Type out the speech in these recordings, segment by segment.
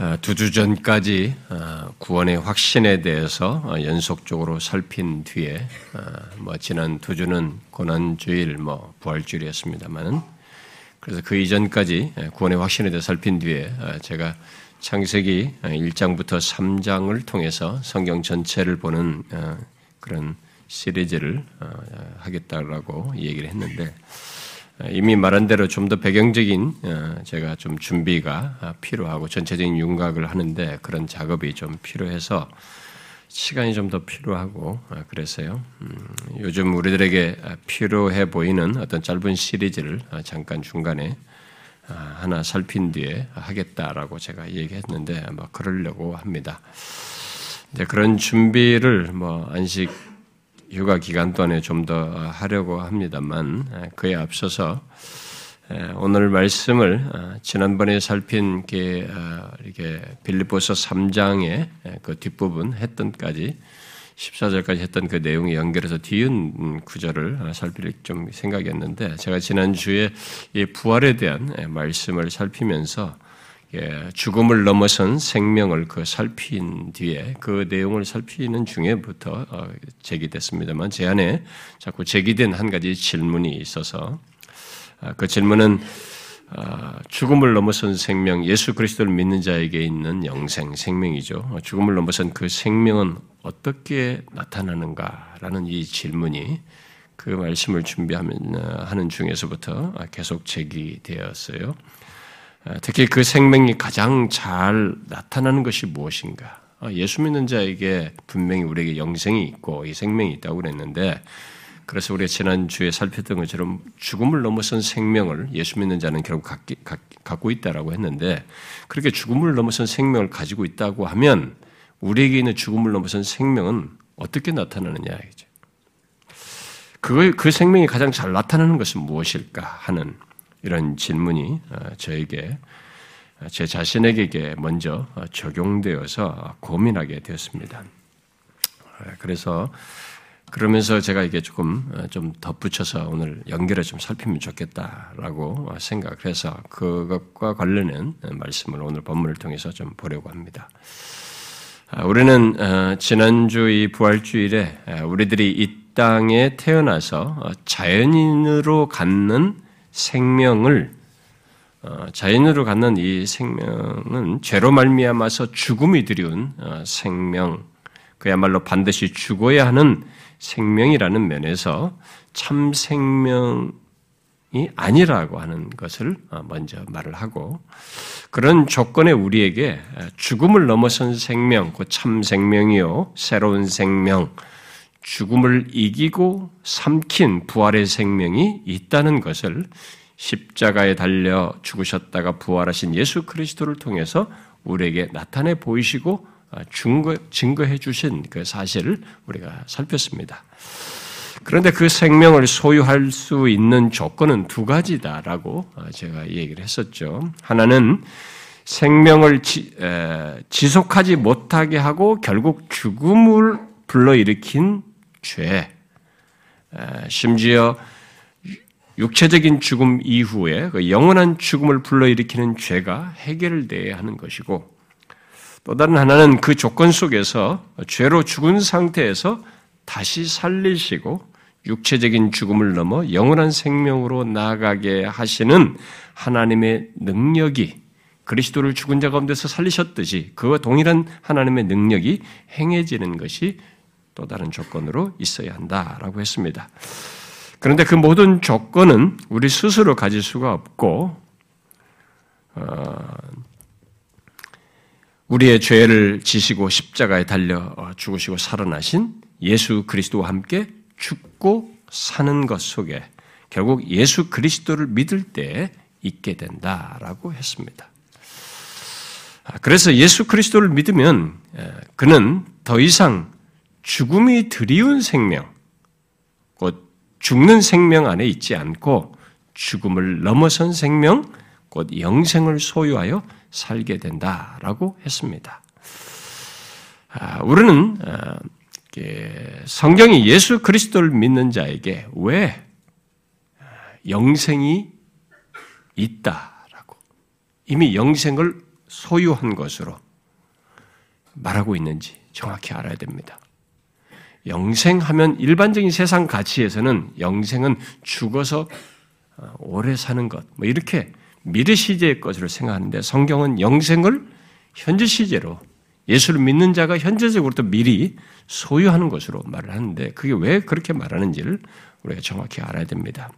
어, 두주 전까지 어, 구원의 확신에 대해서 어, 연속적으로 살핀 뒤에 뭐 지난 두 주는 고난 주일, 뭐 부활 주일이었습니다만은 그래서 그 이전까지 구원의 확신에 대해 살핀 뒤에 제가 창세기 1장부터 3장을 통해서 성경 전체를 보는 그런 시리즈를 하겠다라고 얘기를 했는데 이미 말한 대로 좀 더 배경적인 어, 제가 좀 준비가 필요하고 전체적인 윤곽을 하는데 그런 작업이 좀 필요해서 시간이 좀 더 필요하고 어, 그래서요. 음, 요즘 우리들에게 필요해 보이는 어떤 짧은 시리즈를 어, 잠깐 중간에 하나 살핀 뒤에 하겠다라고 제가 얘기했는데 뭐 그러려고 합니다. 이제 그런 준비를 뭐 안식 휴가 기간 동안에 좀 더 하려고 합니다만 그에 앞서서 오늘 말씀을 어, 지난번에 살핀 게 어, 이렇게 빌립보서 3장의 그 뒷부분 했던까지 14절까지 했던 그 내용에 연결해서 뒤은 구절을 어, 살필 좀 생각했는데 제가 지난 주에 이 부활에 대한 말씀을 살피면서 예, 죽음을 넘어선 생명을 그 살핀 뒤에 그 내용을 살피는 중에부터 어, 제기됐습니다만 제 안에 자꾸 제기된 한 가지 질문이 있어서 아, 그 질문은 아, 죽음을 넘어선 생명, 예수 그리스도를 믿는 자에게 있는 영생, 생명이죠. 어, 죽음을 넘어선 그 생명은 어떻게 나타나는가라는 이 질문이 그 말씀을 준비하는 어, 중에서부터 계속 제기되었어요. 아, 특히 그 생명이 가장 잘 나타나는 것이 무엇인가? 아, 예수 믿는 자에게 분명히 우리에게 영생이 있고 이 생명이 있다고 그랬는데 그래서 우리가 지난주에 살폈던 것처럼 죽음을 넘어선 생명을 예수 믿는 자는 결국 갖고 있다라고 했는데 그렇게 죽음을 넘어선 생명을 가지고 있다고 하면 우리에게 있는 죽음을 넘어선 생명은 어떻게 나타나느냐 이죠. 그걸 그 생명이 가장 잘 나타나는 것은 무엇일까 하는 이런 질문이 어, 저에게 어, 제 자신에게 먼저 어, 적용되어서 고민하게 되었습니다. 그래서 그러면서 제가 이게 조금 좀 덧붙여서 오늘 연결해 좀 살피면 좋겠다라고 생각을 해서 그것과 관련된 말씀을 오늘 본문을 통해서 좀 보려고 합니다. 아, 우리는 지난주 이 부활주일에 우리들이 이 땅에 태어나서 자연인으로 갖는 생명을 어, 자연으로 갖는 이 생명은 죄로 말미암아서 죽음이 들이운 어, 생명, 그야말로 반드시 죽어야 하는 생명이라는 면에서 참 생명이 아니라고 하는 것을 어, 먼저 말을 하고 그런 조건에 우리에게 죽음을 넘어선 생명, 그 참 생명이요, 새로운 생명, 죽음을 이기고 삼킨 부활의 생명이 있다는 것을 십자가에 달려 죽으셨다가 부활하신 예수 그리스도를 통해서 우리에게 나타내 보이시고 아, 증거, 증거해 주신 그 사실을 우리가 살폈습니다. 그런데 그 생명을 소유할 수 있는 조건은 두 가지다라고 아, 제가 얘기를 했었죠. 하나는 생명을 지, 에, 속하지 못하게 하고 결국 죽음을 불러일으킨 죄, 심지어 육체적인 죽음 이후에 그 영원한 죽음을 불러일으키는 죄가 해결돼야 하는 것이고 또 다른 하나는 그 조건 속에서 죄로 죽은 상태에서 다시 살리시고 육체적인 죽음을 넘어 영원한 생명으로 나아가게 하시는 하나님의 능력이 그리스도를 죽은 자 가운데서 살리셨듯이 그와 동일한 하나님의 능력이 행해지는 것이 또 다른 조건으로 있어야 한다라고 했습니다. 그런데 그 모든 조건은 우리 스스로 가질 수가 없고 어, 우리의 죄를 지시고 십자가에 달려 어, 죽으시고 살아나신 예수 그리스도와 함께 죽고 사는 것 속에 결국 예수 그리스도를 믿을 때 있게 된다라고 했습니다. 아, 그래서 예수 그리스도를 믿으면 그는 더 이상 죽음이 드리운 생명, 곧 죽는 생명 안에 있지 않고 죽음을 넘어선 생명, 곧 영생을 소유하여 살게 된다라고 했습니다. 아, 우리는 아, 성경이 예수 그리스도를 믿는 자에게 왜 영생이 있다라고 이미 영생을 소유한 것으로 말하고 있는지 정확히 알아야 됩니다. 영생하면 일반적인 세상 가치에서는 영생은 죽어서 어, 오래 사는 것, 뭐 이렇게 미래 시제의 것으로 생각하는데 성경은 영생을 현재 시제로 예수를 믿는 자가 현재적으로도 미리 소유하는 것으로 말을 하는데 그게 왜 그렇게 말하는지를 우리가 정확히 알아야 됩니다.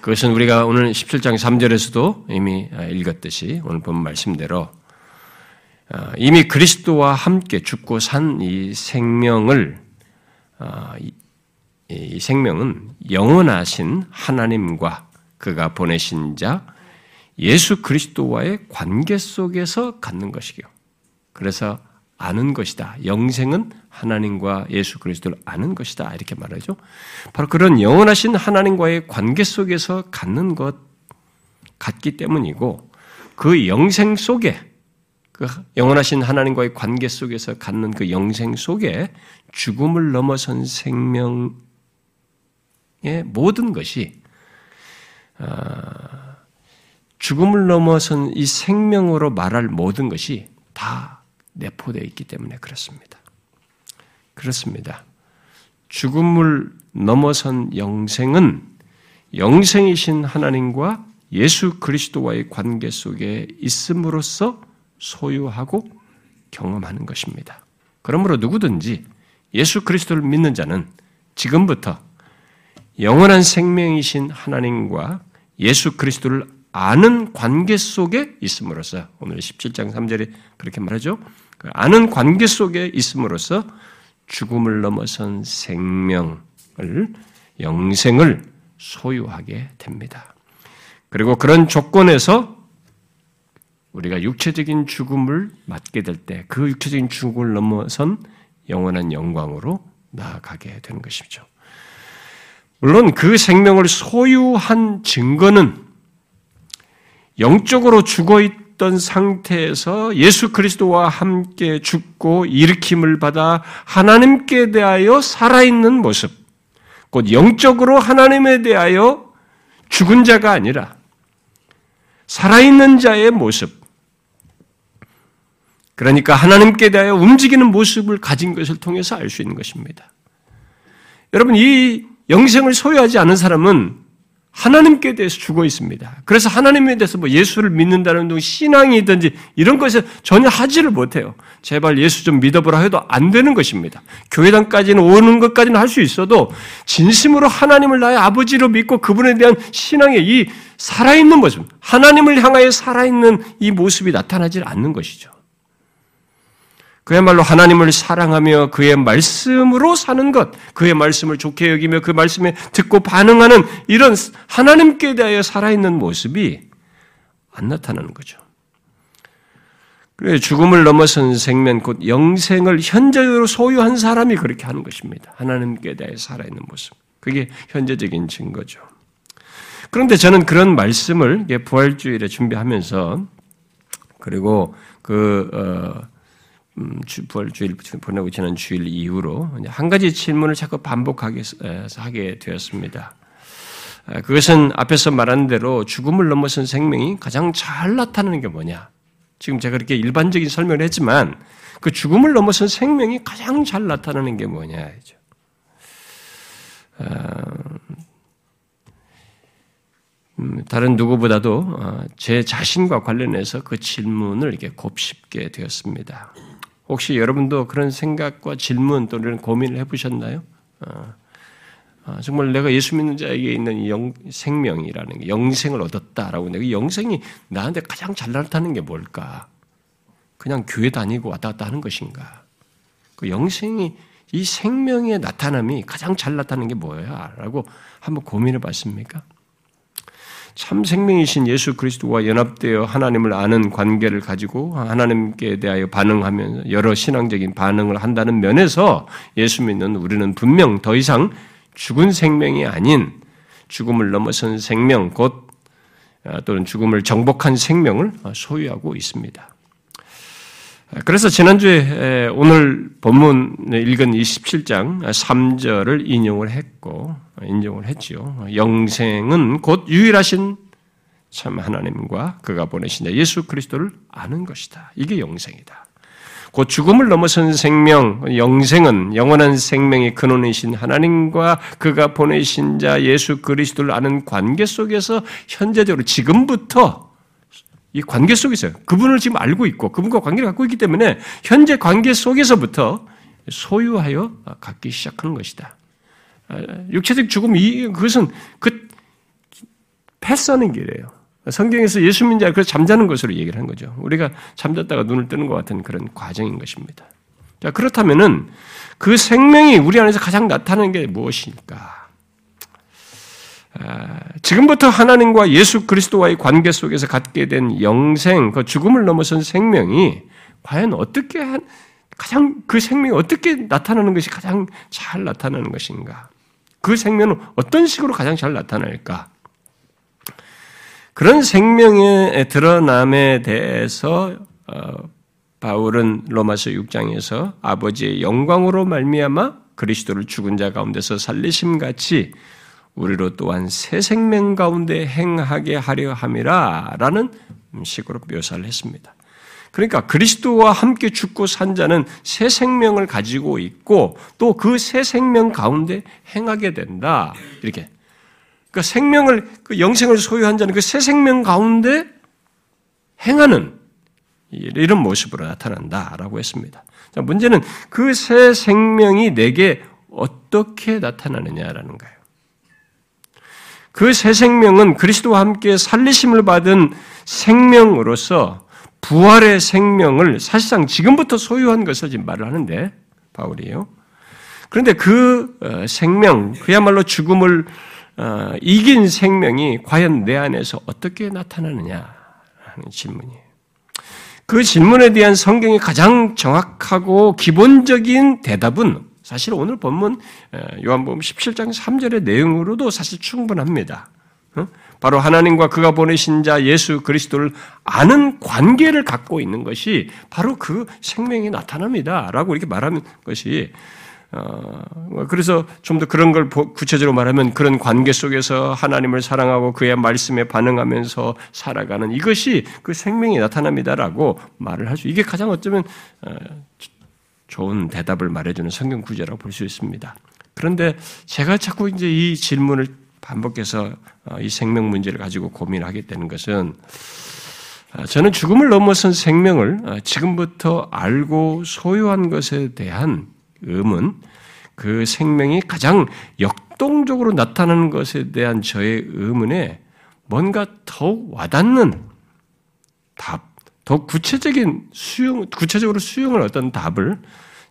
그것은 우리가 오늘 17장 3절에서도 이미 읽었듯이 오늘 본 말씀대로 어, 이미 그리스도와 함께 죽고 산 이 생명을 어, 이 생명은 영원하신 하나님과 그가 보내신 자 예수 그리스도와의 관계 속에서 갖는 것이요. 그래서 아는 것이다. 영생은 하나님과 예수 그리스도를 아는 것이다. 이렇게 말하죠. 바로 그런 영원하신 하나님과의 관계 속에서 갖는 것 같기 때문이고 그 영생 속에 그 영원하신 하나님과의 관계 속에서 갖는 그 영생 속에 죽음을 넘어선 생명의 모든 것이 아, 죽음을 넘어선 이 생명으로 말할 모든 것이 다 내포되어 있기 때문에 그렇습니다. 그렇습니다. 죽음을 넘어선 영생은 영생이신 하나님과 예수 그리스도와의 관계 속에 있음으로써 소유하고 경험하는 것입니다. 그러므로 누구든지 예수 그리스도를 믿는 자는 지금부터 영원한 생명이신 하나님과 예수 그리스도를 아는 관계 속에 있음으로써 오늘 17장 3절에 그렇게 말하죠. 그 아는 관계 속에 있음으로써 죽음을 넘어선 생명을 영생을 소유하게 됩니다. 그리고 그런 조건에서 우리가 육체적인 죽음을 맞게 될 때 그 육체적인 죽음을 넘어선 영원한 영광으로 나아가게 되는 것이죠. 물론 그 생명을 소유한 증거는 영적으로 죽어 있던 상태에서 예수 그리스도와 함께 죽고 일으킴을 받아 하나님께 대하여 살아있는 모습, 곧 영적으로 하나님에 대하여 죽은 자가 아니라 살아있는 자의 모습, 그러니까 하나님께 대하여 움직이는 모습을 가진 것을 통해서 알 수 있는 것입니다. 여러분, 이 영생을 소유하지 않은 사람은 하나님께 대해서 죽어 있습니다. 그래서 하나님에 대해서 뭐 예수를 믿는다는 등 신앙이든지 이런 것에 전혀 하지를 못해요. 제발 예수 좀 믿어보라 해도 안 되는 것입니다. 교회당까지는 오는 것까지는 할 수 있어도 진심으로 하나님을 나의 아버지로 믿고 그분에 대한 신앙의 이 살아있는 모습, 하나님을 향하여 살아있는 이 모습이 나타나지 않는 것이죠. 그야말로 하나님을 사랑하며 그의 말씀으로 사는 것, 그의 말씀을 좋게 여기며 그 말씀에 듣고 반응하는 이런 하나님께 대하여 살아있는 모습이 안 나타나는 거죠. 그래 죽음을 넘어선 생명 곧 영생을 현재적으로 소유한 사람이 그렇게 하는 것입니다. 하나님께 대해 살아있는 모습. 그게 현재적인 증거죠. 그런데 저는 그런 말씀을 부활주일에 준비하면서 그리고 그 어, 음, 부활주일 보내고 지난 주일 이후로 한 가지 질문을 자꾸 반복하게 하게 되었습니다. 아, 그것은 앞에서 말한 대로 죽음을 넘어선 생명이 가장 잘 나타나는 게 뭐냐? 지금 제가 그렇게 일반적인 설명을 했지만 그 죽음을 넘어선 생명이 가장 잘 나타나는 게 뭐냐? 아, 음, 다른 누구보다도 어, 제 자신과 관련해서 그 질문을 이렇게 곱씹게 되었습니다. 혹시 여러분도 그런 생각과 질문 또는 고민을 해보셨나요? 어, 어, 정말 내가 예수 믿는 자에게 있는 영, 생명이라는 게 영생을 얻었다라고 내가 영생이 나한테 가장 잘 나타나는 게 뭘까? 그냥 교회 다니고 왔다 갔다 하는 것인가? 그 영생이 이 생명의 나타남이 가장 잘 나타나는 게 뭐야? 라고 한번 고민해 봤습니까? 참 생명이신 예수 그리스도와 연합되어 하나님을 아는 관계를 가지고 하나님께 대하여 반응하면서 여러 신앙적인 반응을 한다는 면에서 예수 믿는 우리는 분명 더 이상 죽은 생명이 아닌 죽음을 넘어선 생명 곧 아, 또는 죽음을 정복한 생명을 소유하고 있습니다. 그래서 지난주에 오늘 본문에 읽은 27장 3절을 인용을 했고, 인용을 했죠. 영생은 곧 유일하신 참 하나님과 그가 보내신 예수 그리스도를 아는 것이다. 이게 영생이다. 곧 죽음을 넘어선 생명, 영생은 영원한 생명의 근원이신 하나님과 그가 보내신 자 예수 그리스도를 아는 관계 속에서 현재적으로 지금부터 이 관계 속에서 그분을 지금 알고 있고 그분과 관계를 갖고 있기 때문에 현재 관계 속에서부터 소유하여 갖기 시작하는 것이다. 아, 육체적 죽음 이 그것은 그 패스하는 길이에요. 성경에서 예수 믿는 자그 잠자는 것으로 얘기를 한 거죠. 우리가 잠잤다가 눈을 뜨는 것 같은 그런 과정인 것입니다. 자, 그렇다면은 그 생명이 우리 안에서 가장 나타나는 게 무엇입니까? 아, 지금부터 하나님과 예수 그리스도와의 관계 속에서 갖게 된 영생, 그 죽음을 넘어선 생명이 과연 어떻게 한, 가장 그 생명이 어떻게 나타나는 것이 가장 잘 나타나는 것인가? 그 생명은 어떤 식으로 가장 잘 나타날까? 그런 생명의 드러남에 대해서 어, 바울은 로마서 6장에서 아버지의 영광으로 말미암아 그리스도를 죽은 자 가운데서 살리심 같이 우리로 또한 새 생명 가운데 행하게 하려 함이라라는 식으로 묘사를 했습니다. 그러니까 그리스도와 함께 죽고 산 자는 새 생명을 가지고 있고 또 그 새 생명 가운데 행하게 된다. 이렇게 그 생명을 그 영생을 소유한 자는 그 새 생명 가운데 행하는 이런 모습으로 나타난다라고 했습니다. 자, 문제는 그 새 생명이 내게 어떻게 나타나느냐라는 거예요. 그 새 생명은 그리스도와 함께 살리심을 받은 생명으로서 부활의 생명을 사실상 지금부터 소유한 것을 지금 말을 하는데 바울이요. 그런데 그 어, 생명, 그야말로 죽음을 어, 이긴 생명이 과연 내 안에서 어떻게 나타나느냐 하는 질문이에요. 그 질문에 대한 성경의 가장 정확하고 기본적인 대답은 사실 오늘 본문 어, 요한복음 17장 3절의 내용으로도 사실 충분합니다. 어? 바로 하나님과 그가 보내신 자 예수 그리스도를 아는 관계를 갖고 있는 것이 바로 그 생명이 나타납니다라고 이렇게 말하는 것이 어, 그래서 좀 더 그런 걸 구체적으로 말하면 그런 관계 속에서 하나님을 사랑하고 그의 말씀에 반응하면서 살아가는 이것이 그 생명이 나타납니다라고 말을 할 수, 이게 가장 어쩌면 어, 좋은 대답을 말해주는 성경 구절이라고 볼 수 있습니다. 그런데 제가 자꾸 이제 이 질문을 반복해서 어, 이 생명 문제를 가지고 고민하게 되는 것은 저는 죽음을 넘어선 생명을 지금부터 알고 소유한 것에 대한 음은 그 생명이 가장 역동적으로 나타나는 것에 대한 저의 의문에 뭔가 더욱 와닿는 답, 더 구체적인 수용, 구체적으로 수용을 어떤 답을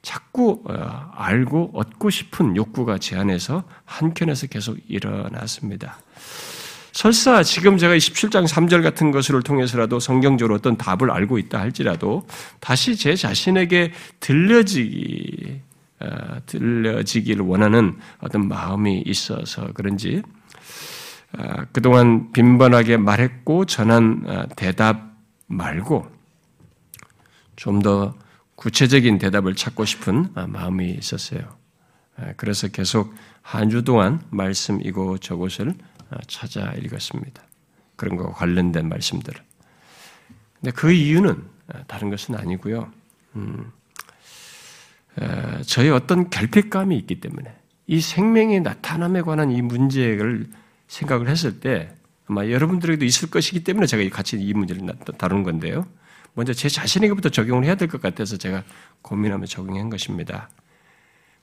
자꾸 어, 알고 얻고 싶은 욕구가 제 안에서 한켠에서 계속 일어났습니다. 설사 지금 제가 17장 3절 같은 것을 통해서라도 성경적으로 어떤 답을 알고 있다 할지라도 다시 제 자신에게 들려지기 어, 들려지기를 원하는 어떤 마음이 있어서 그런지 어, 그동안 빈번하게 말했고 전한 어, 대답 말고 좀 더 구체적인 대답을 찾고 싶은 마음이 있었어요. 그래서 계속 한 주 동안 말씀 이곳 저곳을 찾아 읽었습니다. 그런 거 관련된 말씀들을. 근데 그 이유는 다른 것은 아니고요. 음, 저희 어떤 결핍감이 있기 때문에 이 생명의 나타남에 관한 이 문제를 생각을 했을 때 아마 여러분들에게도 있을 것이기 때문에 제가 같이 이 문제를 다루는 건데요. 먼저 제 자신에게부터 적용을 해야 될 것 같아서 제가 고민하며 적용한 것입니다.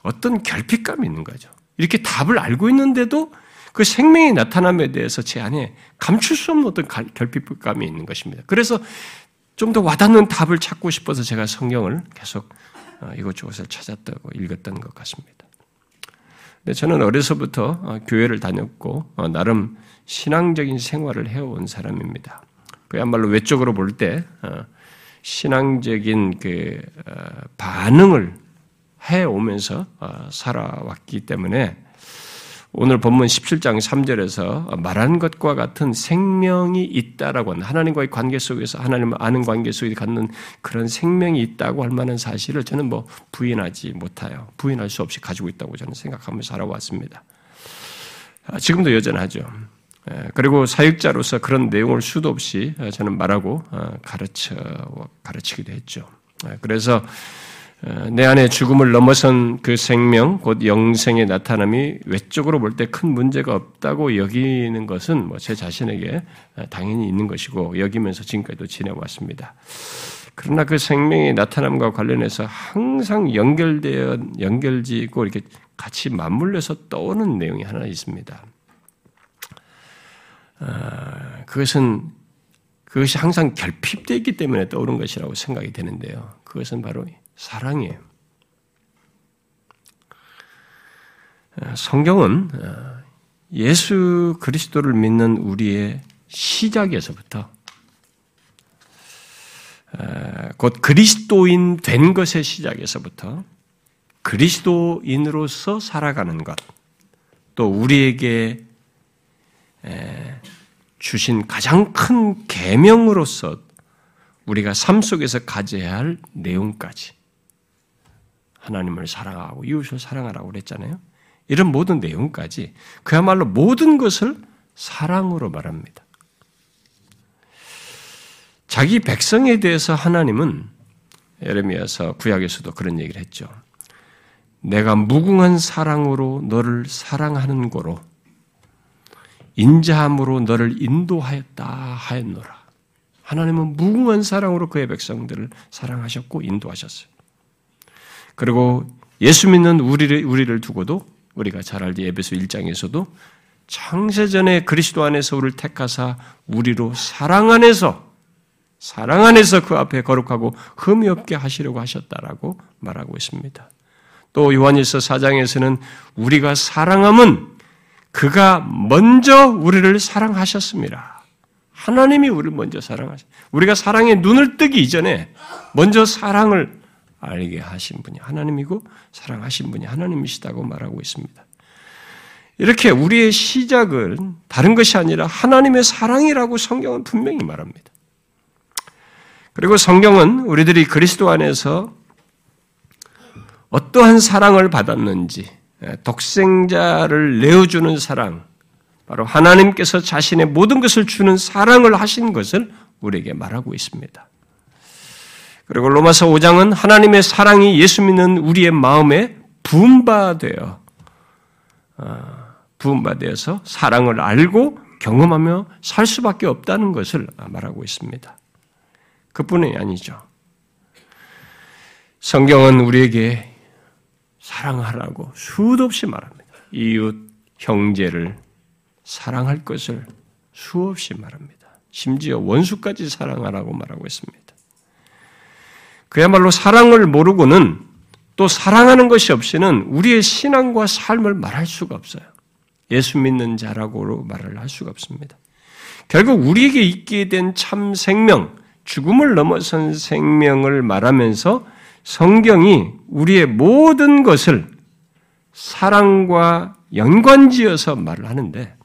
어떤 결핍감이 있는 거죠. 이렇게 답을 알고 있는데도 그 생명의 나타남에 대해서 제 안에 감출 수 없는 어떤 결핍감이 있는 것입니다. 그래서 좀 더 와닿는 답을 찾고 싶어서 제가 성경을 계속 어, 이것저것을 찾았다고 읽었던 것 같습니다. 저는 어려서부터 어, 교회를 다녔고 어, 나름 신앙적인 생활을 해온 사람입니다. 그야말로 외적으로 볼 때 신앙적인 그 반응을 해 오면서 살아왔기 때문에 오늘 본문 17장 3절에서 말한 것과 같은 생명이 있다라고 하는 하나님과의 관계 속에서 하나님을 아는 관계 속에 갖는 그런 생명이 있다고 할 만한 사실을 저는 뭐 부인하지 못해요. 부인할 수 없이 가지고 있다고 저는 생각하면서 살아왔습니다. 아, 지금도 여전하죠. 그리고 사역자로서 그런 내용을 수도 없이 저는 말하고 가르쳐 가르치기도 했죠. 그래서 내 안에 죽음을 넘어선 그 생명, 곧 영생의 나타남이 외적으로 볼 때 큰 문제가 없다고 여기는 것은 뭐 제 자신에게 당연히 있는 것이고 여기면서 지금까지도 지내왔습니다. 그러나 그 생명의 나타남과 관련해서 항상 연결되어 연결지고 이렇게 같이 맞물려서 떠오는 내용이 하나 있습니다. 아, 그것은 그것이 항상 결핍되어 있기 때문에 떠오른 것이라고 생각이 되는데요. 그것은 바로 사랑이에요. 아, 성경은 아, 예수 그리스도를 믿는 우리의 시작에서부터 곧 그리스도인 된 것의 시작에서부터 그리스도인으로서 살아가는 것, 또 우리에게 주신 가장 큰 계명으로서 우리가 삶 속에서 가져야 할 내용까지 하나님을 사랑하고 이웃을 사랑하라고 그랬잖아요. 이런 모든 내용까지 그야말로 모든 것을 사랑으로 말합니다. 자기 백성에 대해서 하나님은 예레미야서 구약에서도 그런 얘기를 했죠. 내가 무궁한 사랑으로 너를 사랑하는 거로 인자함으로 너를 인도하였다 하였노라. 하나님은 무궁한 사랑으로 그의 백성들을 사랑하셨고 인도하셨어요. 그리고 예수 믿는 우리를, 우리를 두고도 우리가 잘 알지 에베소 1장에서도 창세전에 그리스도 안에서 우리를 택하사 우리로 사랑 안에서 사랑 안에서 그 앞에 거룩하고 흠이 없게 하시려고 하셨다라고 말하고 있습니다. 또 요한일서 4장에서는 우리가 사랑함은 그가 먼저 우리를 사랑하셨습니다. 하나님이 우리를 먼저 사랑하셨. 우리가 사랑의 눈을 뜨기 이전에 먼저 사랑을 알게 하신 분이 하나님이고 사랑하신 분이 하나님이시다고 말하고 있습니다. 이렇게 우리의 시작은 다른 것이 아니라 하나님의 사랑이라고 성경은 분명히 말합니다. 그리고 성경은 우리들이 그리스도 안에서 어떠한 사랑을 받았는지, 예, 독생자를 내어주는 사랑, 바로 하나님께서 자신의 모든 것을 주는 사랑을 하신 것을 우리에게 말하고 있습니다. 그리고 로마서 5장은 하나님의 사랑이 예수 믿는 우리의 마음에 부음바되어 어, 부음바되어서 사랑을 알고 경험하며 살 수밖에 없다는 것을 말하고 있습니다. 그뿐이 아니죠. 성경은 우리에게 사랑하라고 수도 없이 말합니다. 이웃, 형제를 사랑할 것을 수없이 말합니다. 심지어 원수까지 사랑하라고 말하고 있습니다. 그야말로 사랑을 모르고는 또 사랑하는 것이 없이는 우리의 신앙과 삶을 말할 수가 없어요. 예수 믿는 자라고 말을 할 수가 없습니다. 결국 우리에게 있게 된 참 생명, 죽음을 넘어선 생명을 말하면서 성경이 우리의 모든 것을 사랑과 연관지어서 말을 하는데,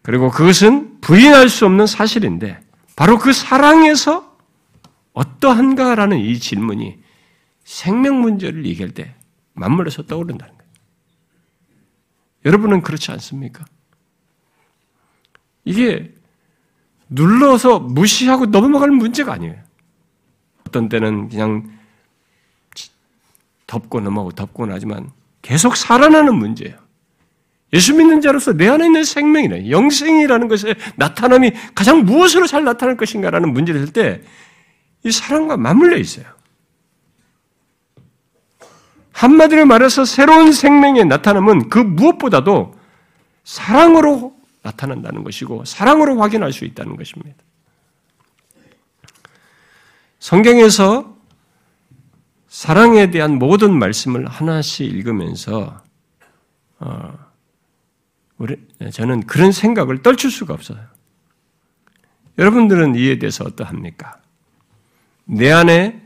그리고 그것은 부인할 수 없는 사실인데, 바로 그 사랑에서 어떠한가라는 이 질문이 생명 문제를 얘기할 때 맞물려서 떠오른다는 거예요. 여러분은 그렇지 않습니까? 이게 눌러서 무시하고 넘어갈 문제가 아니에요. 어떤 때는 그냥 덮고 넘어가고 덮고 나지만 계속 살아나는 문제예요. 예수 믿는 자로서 내 안에 있는 생명이네. 영생이라는 것의 나타남이 가장 무엇으로 잘 나타날 것인가라는 문제를 할때이 사랑과 맞물려 있어요. 한마디로 말해서 새로운 생명의 나타남은 그 무엇보다도 사랑으로 나타난다는 것이고 사랑으로 확인할 수 있다는 것입니다. 성경에서 사랑에 대한 모든 말씀을 하나씩 읽으면서 어, 우리, 저는 그런 생각을 떨칠 수가 없어요. 여러분들은 이에 대해서 어떠합니까? 내 안에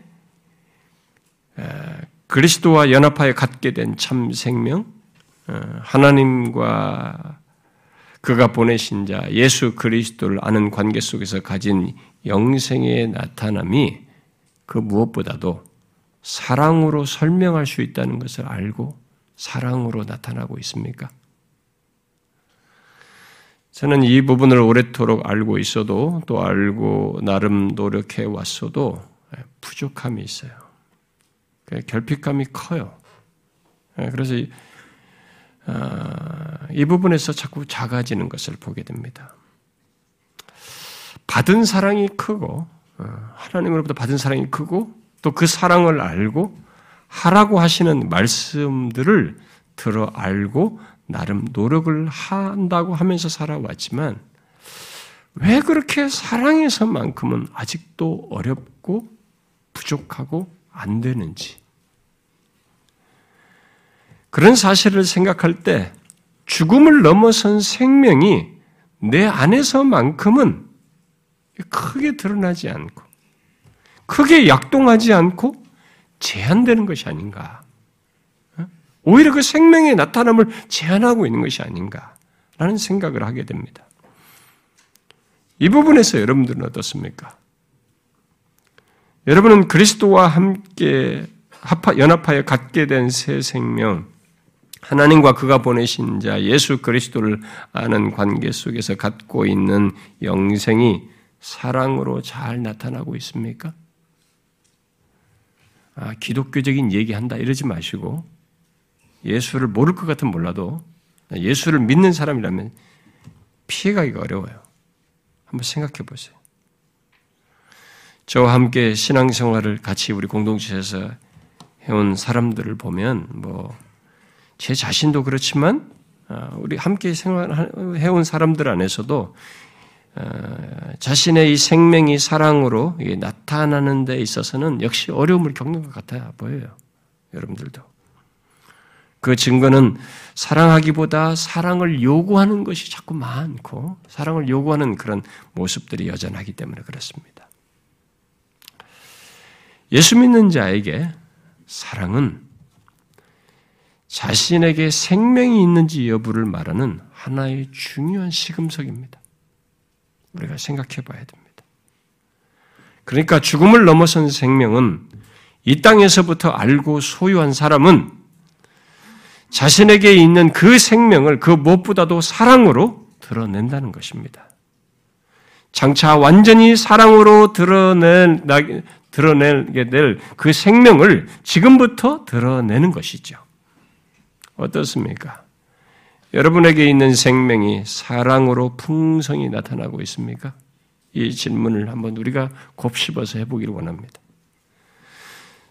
그리스도와 연합하여 갖게 된 참 생명, 어, 하나님과 그가 보내신 자 예수 그리스도를 아는 관계 속에서 가진 영생의 나타남이 그 무엇보다도 사랑으로 설명할 수 있다는 것을 알고 사랑으로 나타나고 있습니까? 저는 이 부분을 오래도록 알고 있어도 또 알고 나름 노력해 왔어도 부족함이 있어요. 결핍감이 커요. 그래서 이, 아, 이 부분에서 자꾸 작아지는 것을 보게 됩니다. 받은 사랑이 크고 어, 하나님으로부터 받은 사랑이 크고 또 그 사랑을 알고 하라고 하시는 말씀들을 들어 알고 나름 노력을 한다고 하면서 살아왔지만 왜 그렇게 사랑에서만큼은 아직도 어렵고 부족하고 안 되는지. 그런 사실을 생각할 때 죽음을 넘어선 생명이 내 안에서만큼은 크게 드러나지 않고 크게 약동하지 않고 제한되는 것이 아닌가. 어? 오히려 그 생명의 나타남을 제한하고 있는 것이 아닌가라는 생각을 하게 됩니다. 이 부분에서 여러분들은 어떻습니까? 여러분은 그리스도와 함께 연합하여 갖게 된 새 생명, 하나님과 그가 보내신 자 예수 그리스도를 아는 관계 속에서 갖고 있는 영생이 사랑으로 잘 나타나고 있습니까? 아, 기독교적인 얘기한다 이러지 마시고 예수를 모를 것 같은 몰라도 예수를 믿는 사람이라면 피해가기가 어려워요. 한번 생각해 보세요. 저와 함께 신앙생활을 같이 우리 공동체에서 해온 사람들을 보면 뭐 제 자신도 그렇지만 아, 우리 함께 생활 해온 사람들 안에서도 어, 자신의 이 생명이 사랑으로 나타나는 데 있어서는 역시 어려움을 겪는 것 같아 보여요. 여러분들도. 그 증거는 사랑하기보다 사랑을 요구하는 것이 자꾸 많고 사랑을 요구하는 그런 모습들이 여전하기 때문에 그렇습니다. 예수 믿는 자에게 사랑은 자신에게 생명이 있는지 여부를 말하는 하나의 중요한 시금석입니다. 우리가 생각해 봐야 됩니다. 그러니까 죽음을 넘어선 생명은 이 땅에서부터 알고 소유한 사람은 자신에게 있는 그 생명을 그 무엇보다도 사랑으로 드러낸다는 것입니다. 장차 완전히 사랑으로 드러낼, 드러내게 될 그 생명을 지금부터 드러내는 것이죠. 어떻습니까? 여러분에게 있는 생명이 사랑으로 풍성히 나타나고 있습니까? 이 질문을 한번 우리가 곱씹어서 해보기를 원합니다.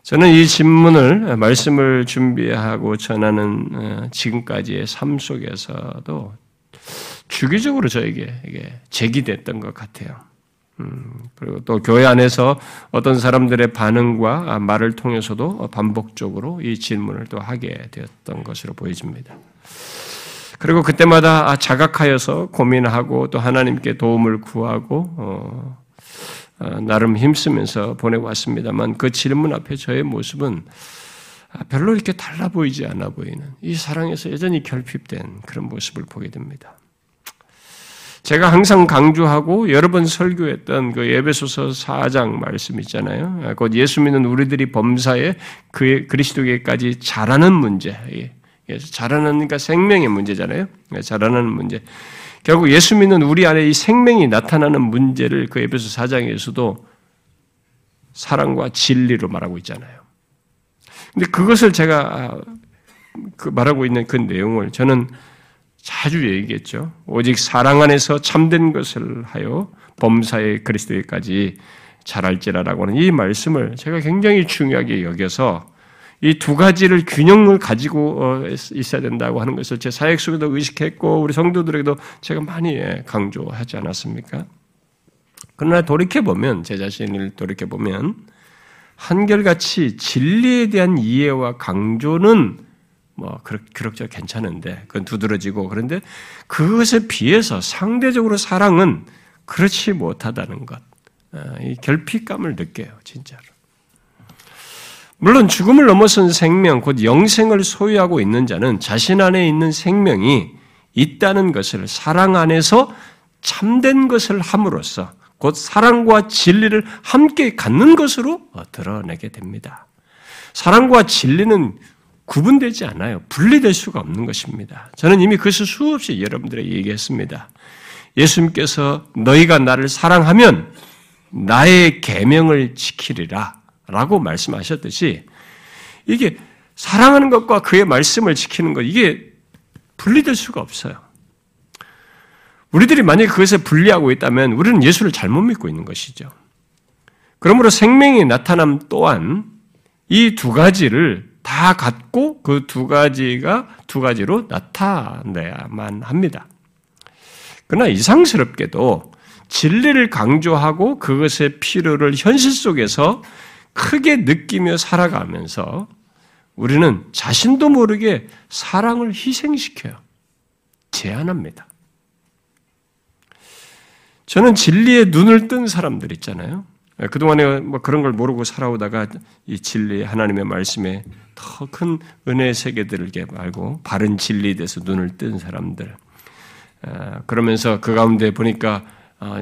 저는 이 질문을 말씀을 준비하고 전하는 어, 지금까지의 삶 속에서도 주기적으로 저에게 제기됐던 것 같아요. 음, 그리고 또 교회 안에서 어떤 사람들의 반응과 말을 통해서도 반복적으로 이 질문을 또 하게 되었던 것으로 보여집니다. 그리고 그때마다 아, 자각하여서 고민하고 또 하나님께 도움을 구하고 어, 어, 나름 힘쓰면서 보내왔습니다만 그 질문 앞에 저의 모습은 아, 별로 이렇게 달라 보이지 않아 보이는 이 사랑에서 여전히 결핍된 그런 모습을 보게 됩니다. 제가 항상 강조하고 여러 번 설교했던 그 예배소서 4장 말씀 있잖아요. 아, 곧 예수 믿는 우리들이 범사에 그 그리스도에게까지 자라는 문제, 자라나니까 생명의 문제잖아요. 네, 자라나는 문제. 결국 예수 믿는 우리 안에 이 생명이 나타나는 문제를 그 에베소 4장에서도 사랑과 진리로 말하고 있잖아요. 근데 그것을 제가 아, 그 말하고 있는 그 내용을 저는 자주 얘기했죠. 오직 사랑 안에서 참된 것을 하여 범사의 그리스도에까지 자랄지라라고 하는 이 말씀을 제가 굉장히 중요하게 여겨서 이 두 가지를 균형을 가지고 어, 있어야 된다고 하는 것을 제 사역 속에도 의식했고 우리 성도들에게도 제가 많이 예, 강조하지 않았습니까? 그러나 돌이켜 보면 제 자신을 돌이켜 보면 한결같이 진리에 대한 이해와 강조는 뭐 그럭저럭 괜찮은데 그건 두드러지고 그런데 그것에 비해서 상대적으로 사랑은 그렇지 못하다는 것, 어, 이 결핍감을 느껴요 진짜로. 물론 죽음을 넘어선 생명, 곧 영생을 소유하고 있는 자는 자신 안에 있는 생명이 있다는 것을 사랑 안에서 참된 것을 함으로써 곧 사랑과 진리를 함께 갖는 것으로 드러내게 됩니다. 사랑과 진리는 구분되지 않아요. 분리될 수가 없는 것입니다. 저는 이미 그것을 수없이 여러분들에게 얘기했습니다. 예수님께서 너희가 나를 사랑하면 나의 계명을 지키리라 라고 말씀하셨듯이 이게 사랑하는 것과 그의 말씀을 지키는 것 이게 분리될 수가 없어요. 우리들이 만약에 그것에 분리하고 있다면 우리는 예수를 잘못 믿고 있는 것이죠. 그러므로 생명의 나타남 또한 이 두 가지를 다 갖고 그 두 가지가 두 가지로 나타내야만 합니다. 그러나 이상스럽게도 진리를 강조하고 그것의 필요를 현실 속에서 크게 느끼며 살아가면서 우리는 자신도 모르게 사랑을 희생시켜요. 제한합니다. 저는 진리에 눈을 뜬 사람들 있잖아요. 그동안에 뭐 그런 걸 모르고 살아오다가 이 진리 하나님의 말씀에 더 큰 은혜의 세계들을 알고 바른 진리에 대해서 눈을 뜬 사람들. 아, 그러면서 그 가운데 보니까 아,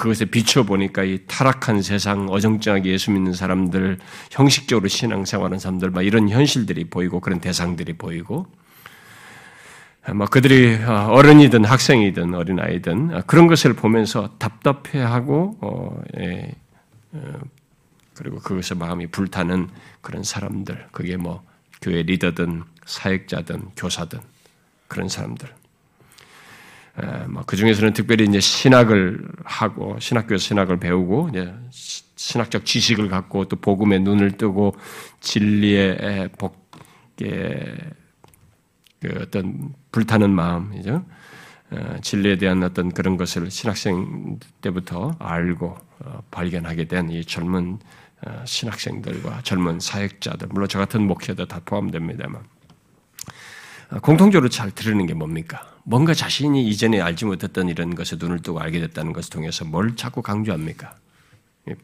그것에 비춰 보니까 이 타락한 세상, 어정쩡하게 예수 믿는 사람들, 형식적으로 신앙생활하는 사람들, 막 이런 현실들이 보이고 그런 대상들이 보이고, 뭐 그들이 어, 어른이든 학생이든 어린아이든 어, 그런 것을 보면서 답답해하고 어, 예, 어, 그리고 그것에 마음이 불타는 그런 사람들 그게 뭐 교회 리더든 사역자든 교사든 그런 사람들 뭐그 중에서는 특별히 이제 신학을 하고 신학교 신학을 배우고 이제 신학적 지식을 갖고 또 복음에 눈을 뜨고 진리의 복에 그 어떤 불타는 마음이죠. 어, 진리에 대한 어떤 그런 것을 신학생 때부터 알고 어, 발견하게 된 이 젊은 어, 신학생들과 젊은 사역자들, 물론 저 같은 목회도 다 포함됩니다만, 공통적으로 잘 들으는 게 뭡니까? 뭔가 자신이 이전에 알지 못했던 이런 것에 눈을 뜨고 알게 됐다는 것을 통해서 뭘 자꾸 강조합니까?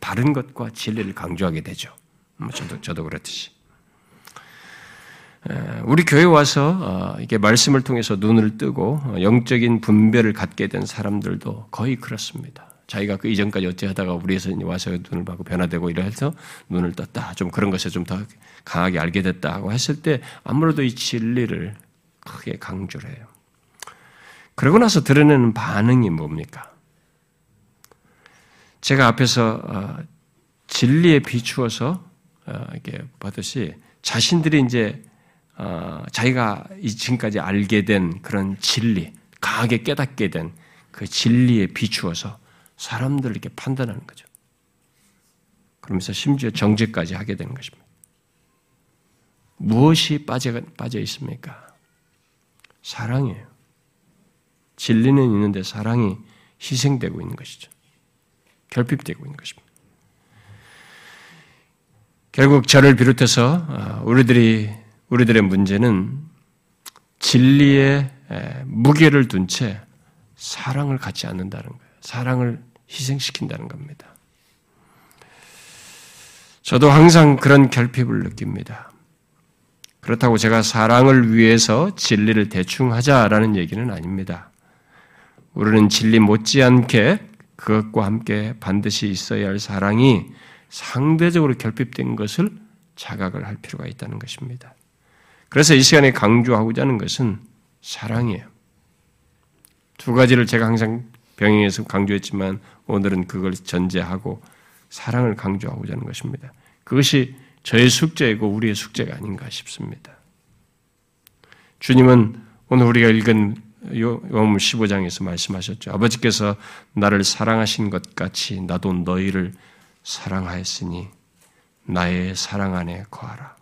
바른 것과 진리를 강조하게 되죠. 뭐 저도, 저도 그렇듯이. 우리 교회 와서 어, 이게 말씀을 통해서 눈을 뜨고 어, 영적인 분별을 갖게 된 사람들도 거의 그렇습니다. 자기가 그 이전까지 어찌하다가 우리에서 와서 눈을 받고 변화되고 이래서 눈을 떴다. 좀 그런 것에 좀 더 강하게 알게 됐다고 했을 때 아무래도 이 진리를 크게 강조를 해요. 그러고 나서 드러내는 반응이 뭡니까? 제가 앞에서 어, 진리에 비추어서 이렇게 받듯이 자신들이 이제 어, 자기가 지금까지 알게 된 그런 진리, 강하게 깨닫게 된 그 진리에 비추어서 사람들을 이렇게 판단하는 거죠. 그러면서 심지어 정죄까지 하게 되는 것입니다. 무엇이 빠져, 빠져 있습니까? 사랑이에요. 진리는 있는데 사랑이 희생되고 있는 것이죠. 결핍되고 있는 것입니다. 결국 저를 비롯해서 어, 우리들이 우리들의 문제는 진리에 무게를 둔 채 사랑을 갖지 않는다는 거예요. 사랑을 희생시킨다는 겁니다. 저도 항상 그런 결핍을 느낍니다. 그렇다고 제가 사랑을 위해서 진리를 대충 하자라는 얘기는 아닙니다. 우리는 진리 못지않게 그것과 함께 반드시 있어야 할 사랑이 상대적으로 결핍된 것을 자각을 할 필요가 있다는 것입니다. 그래서 이 시간에 강조하고자 하는 것은 사랑이에요. 두 가지를 제가 항상 병행해서 강조했지만 오늘은 그걸 전제하고 사랑을 강조하고자 하는 것입니다. 그것이 저의 숙제이고 우리의 숙제가 아닌가 싶습니다. 주님은 오늘 우리가 읽은 요한음 15장에서 말씀하셨죠. 아버지께서 나를 사랑하신 것 같이 나도 너희를 사랑하였으니 나의 사랑 안에 거하라.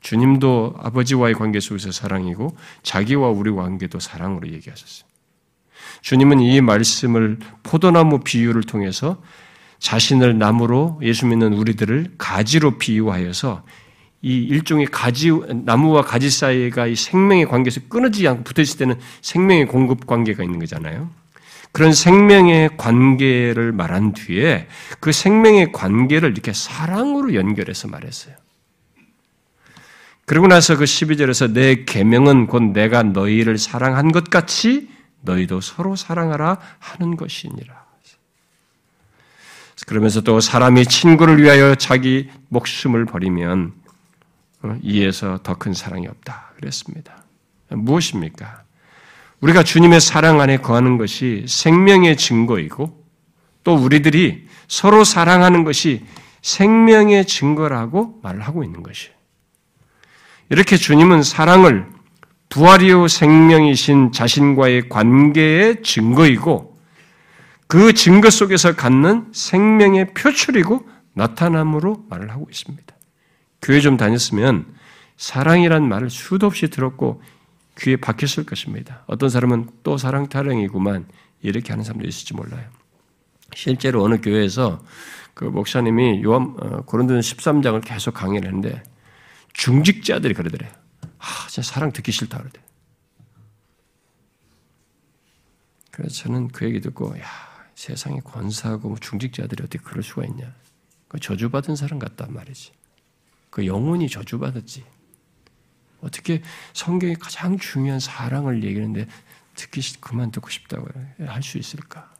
주님도 아버지와의 관계 속에서 사랑이고 자기와 우리 관계도 사랑으로 얘기하셨어요. 주님은 이 말씀을 포도나무 비유를 통해서 자신을 나무로 예수 믿는 우리들을 가지로 비유하여서 이 일종의 가지 나무와 가지 사이가 이 생명의 관계에서 끊어지지 않고 붙어 있을 때는 생명의 공급 관계가 있는 거잖아요. 그런 생명의 관계를 말한 뒤에 그 생명의 관계를 이렇게 사랑으로 연결해서 말했어요. 그러고 나서 그 12절에서 내 계명은 곧 내가 너희를 사랑한 것 같이 너희도 서로 사랑하라 하는 것이니라. 그러면서 또 사람이 친구를 위하여 자기 목숨을 버리면 어, 이에서 더 큰 사랑이 없다. 그랬습니다. 무엇입니까? 우리가 주님의 사랑 안에 거하는 것이 생명의 증거이고 또 우리들이 서로 사랑하는 것이 생명의 증거라고 말을 하고 있는 것이에요. 이렇게 주님은 사랑을 부활이요 생명이신 자신과의 관계의 증거이고 그 증거 속에서 갖는 생명의 표출이고 나타남으로 말을 하고 있습니다. 교회 좀 다녔으면 사랑이란 말을 수도 없이 들었고 귀에 박혔을 것입니다. 어떤 사람은 또 사랑 타령이구만 이렇게 하는 사람도 있을지 몰라요. 실제로 어느 교회에서 그 목사님이 요한 어, 고린도전 13장을 계속 강의를 했는데 중직자들이 그러더래요. 아, 진짜 사랑 듣기 싫다 그러대. 그래서 저는 그 얘기 듣고 야, 세상에 권사하고 뭐 중직자들이 어떻게 그럴 수가 있냐. 그 저주받은 사람 같단 말이지. 그 영혼이 저주받았지. 어떻게 성경이 가장 중요한 사랑을 얘기하는데 듣기 그만 듣고 싶다고 할 수 있을까?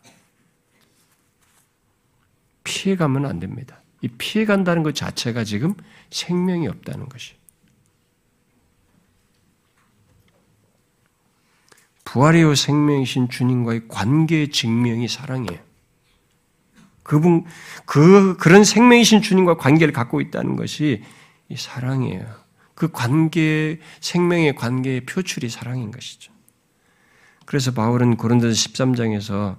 피해가면 안 됩니다. 이 피해간다는 것 자체가 지금 생명이 없다는 것이. 부활이요 생명이신 주님과의 관계의 증명이 사랑이에요. 그분 그 그런 생명이신 주님과 관계를 갖고 있다는 것이 이 사랑이에요. 그 관계 생명의 관계의 표출이 사랑인 것이죠. 그래서 바울은 고린도서 13장에서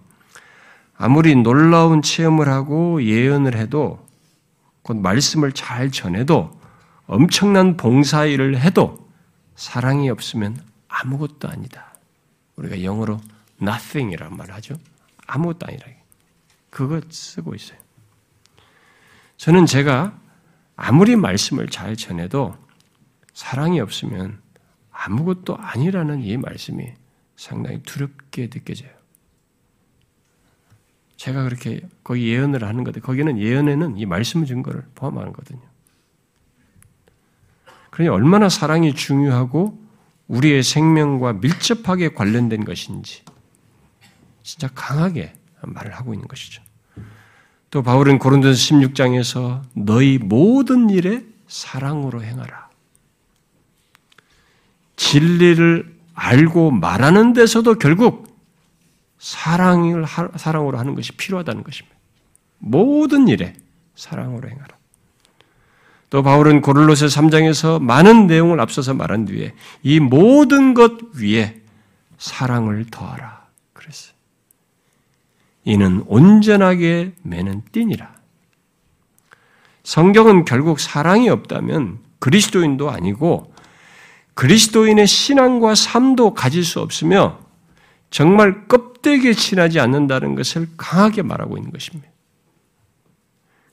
아무리 놀라운 체험을 하고 예언을 해도 곧 말씀을 잘 전해도 엄청난 봉사일을 해도 사랑이 없으면 아무것도 아니다. 우리가 영어로 nothing이란 말 하죠. 아무것도 아니라. 그거 쓰고 있어요. 저는 제가 아무리 말씀을 잘 전해도 사랑이 없으면 아무것도 아니라는 이 말씀이 상당히 두렵게 느껴져요. 제가 그렇게 거기 예언을 하는 건데 거기는 예언에는 이 말씀 증거를 포함하는 거거든요. 그러니 얼마나 사랑이 중요하고 우리의 생명과 밀접하게 관련된 것인지 진짜 강하게 말을 하고 있는 것이죠. 또 바울은 고린도서 16장에서 너희 모든 일에 사랑으로 행하라. 진리를 알고 말하는 데서도 결국 사랑을 사랑으로 하는 것이 필요하다는 것입니다. 모든 일에 사랑으로 행하라. 또 바울은 고를로새 3장에서 많은 내용을 앞서서 말한 뒤에 이 모든 것 위에 사랑을 더하라. 그랬어요. 이는 온전하게 매는 띠니라. 성경은 결국 사랑이 없다면 그리스도인도 아니고 그리스도인의 신앙과 삶도 가질 수 없으며 정말 껍데기에 친하지 않는다는 것을 강하게 말하고 있는 것입니다.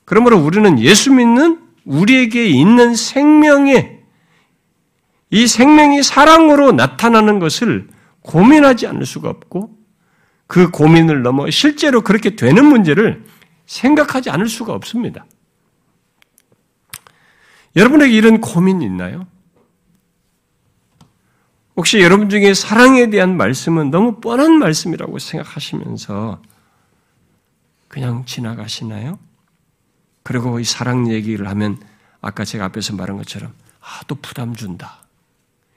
그러므로 우리는 예수 믿는 우리에게 있는 생명에 이 생명이 사랑으로 나타나는 것을 고민하지 않을 수가 없고 그 고민을 넘어 실제로 그렇게 되는 문제를 생각하지 않을 수가 없습니다. 여러분에게 이런 고민 있나요? 혹시 여러분 중에 사랑에 대한 말씀은 너무 뻔한 말씀이라고 생각하시면서 그냥 지나가시나요? 그리고 이 사랑 얘기를 하면 아까 제가 앞에서 말한 것처럼 아, 또 부담 준다.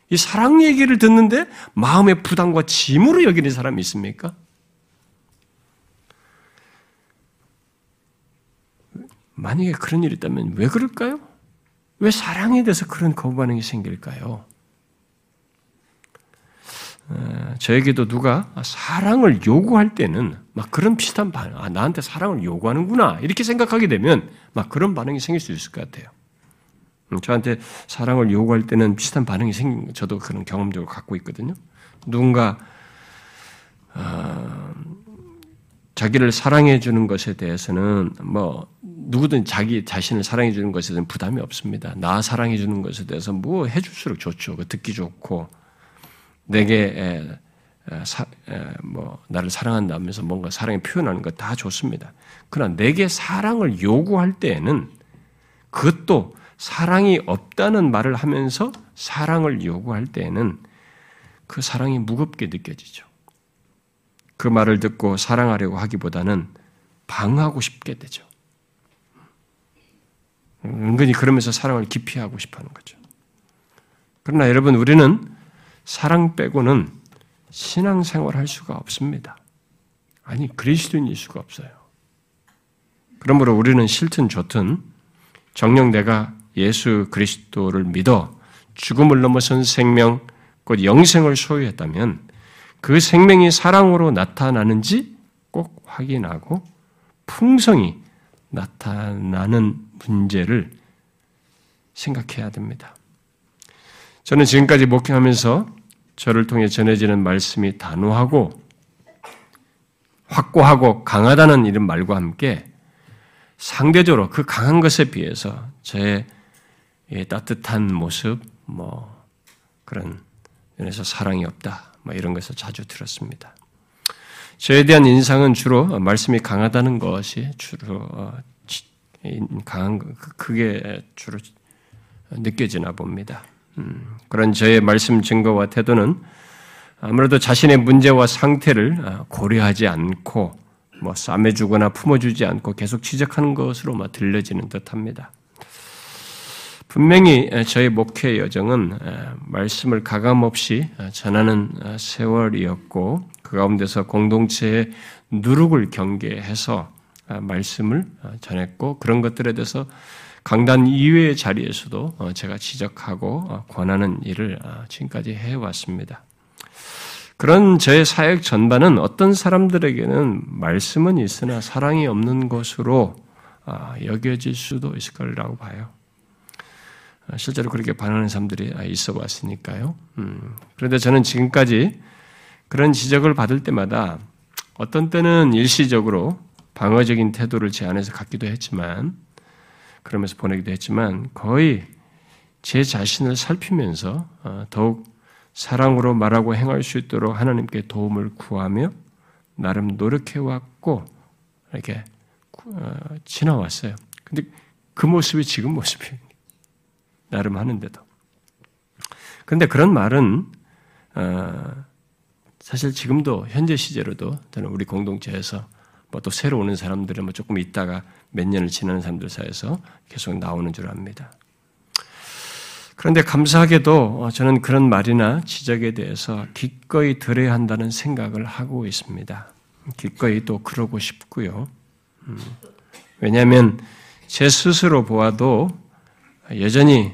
이 사랑 얘기를 듣는데 마음의 부담과 짐으로 여기는 사람이 있습니까? 만약에 그런 일이 있다면 왜 그럴까요? 왜 사랑에 대해서 그런 거부 반응이 생길까요? 저에게도 누가 사랑을 요구할 때는 막 그런 비슷한 반응, 아, 나한테 사랑을 요구하는구나. 이렇게 생각하게 되면 막 그런 반응이 생길 수 있을 것 같아요. 음, 저한테 사랑을 요구할 때는 비슷한 반응이 생긴, 저도 그런 경험적으로 갖고 있거든요. 누군가, 어, 자기를 사랑해 주는 것에 대해서는 뭐, 누구든 자기 자신을 사랑해 주는 것에 대해서는 부담이 없습니다. 나 사랑해 주는 것에 대해서 뭐 해줄수록 좋죠. 듣기 좋고, 내게 사, 뭐 나를 사랑한다면서 뭔가 사랑을 표현하는 것 다 좋습니다. 그러나 내게 사랑을 요구할 때에는 그것도 사랑이 없다는 말을 하면서 사랑을 요구할 때에는 그 사랑이 무겁게 느껴지죠. 그 말을 듣고 사랑하려고 하기보다는 방하고 싶게 되죠. 은근히 그러면서 사랑을 기피하고 싶어 하는 거죠. 그러나 여러분, 우리는 사랑 빼고는 신앙생활 할 수가 없습니다. 아니, 그리스도인일 수가 없어요. 그러므로 우리는 싫든 좋든 정녕 내가 예수 그리스도를 믿어 죽음을 넘어선 생명, 곧 영생을 소유했다면 그 생명이 사랑으로 나타나는지 꼭 확인하고 풍성이 나타나는 문제를 생각해야 됩니다. 저는 지금까지 목회하면서 저를 통해 전해지는 말씀이 단호하고 확고하고 강하다는 이런 말과 함께 상대적으로 그 강한 것에 비해서 저의 따뜻한 모습, 뭐 그런 면에서 사랑이 없다, 뭐 이런 것을 자주 들었습니다. 저에 대한 인상은 주로 말씀이 강하다는 것이 주로 어, 강한 그, 그게 주로 느껴지나 봅니다. 음, 그런 저의 말씀 증거와 태도는 아무래도 자신의 문제와 상태를 어, 고려하지 않고 뭐 싸매주거나 품어주지 않고 계속 지적하는 것으로 들려지는 듯합니다. 분명히 저의 목회 여정은 말씀을 가감 없이 전하는 세월이었고 그 가운데서 공동체의 누룩을 경계해서 말씀을 전했고 그런 것들에 대해서 강단 이외의 자리에서도 어, 제가 지적하고 어, 권하는 일을 어, 지금까지 해왔습니다. 그런 제 사역 전반은 어떤 사람들에게는 말씀은 있으나 사랑이 없는 것으로 여겨질 수도 있을 거라고 봐요. 실제로 그렇게 반하는 사람들이 있어 왔으니까요. 음, 그런데 저는 지금까지 그런 지적을 받을 때마다 어떤 때는 일시적으로 방어적인 태도를 제 안에서 갖기도 했지만, 그러면서 보내기도 했지만, 거의 제 자신을 살피면서 어, 더욱 사랑으로 말하고 행할 수 있도록 하나님께 도움을 구하며 나름 노력해왔고, 이렇게 어, 지나왔어요. 근데 그 모습이 지금 모습이에요. 나름 하는데도. 그런데 그런 말은 어, 사실 지금도 현재 시제로도 저는 우리 공동체에서 뭐 또 새로 오는 사람들은 뭐 조금 있다가 몇 년을 지나는 사람들 사이에서 계속 나오는 줄 압니다. 그런데 감사하게도 어, 저는 그런 말이나 지적에 대해서 기꺼이 들어야 한다는 생각을 하고 있습니다. 기꺼이 또 그러고 싶고요. 음, 왜냐하면 제 스스로 보아도 여전히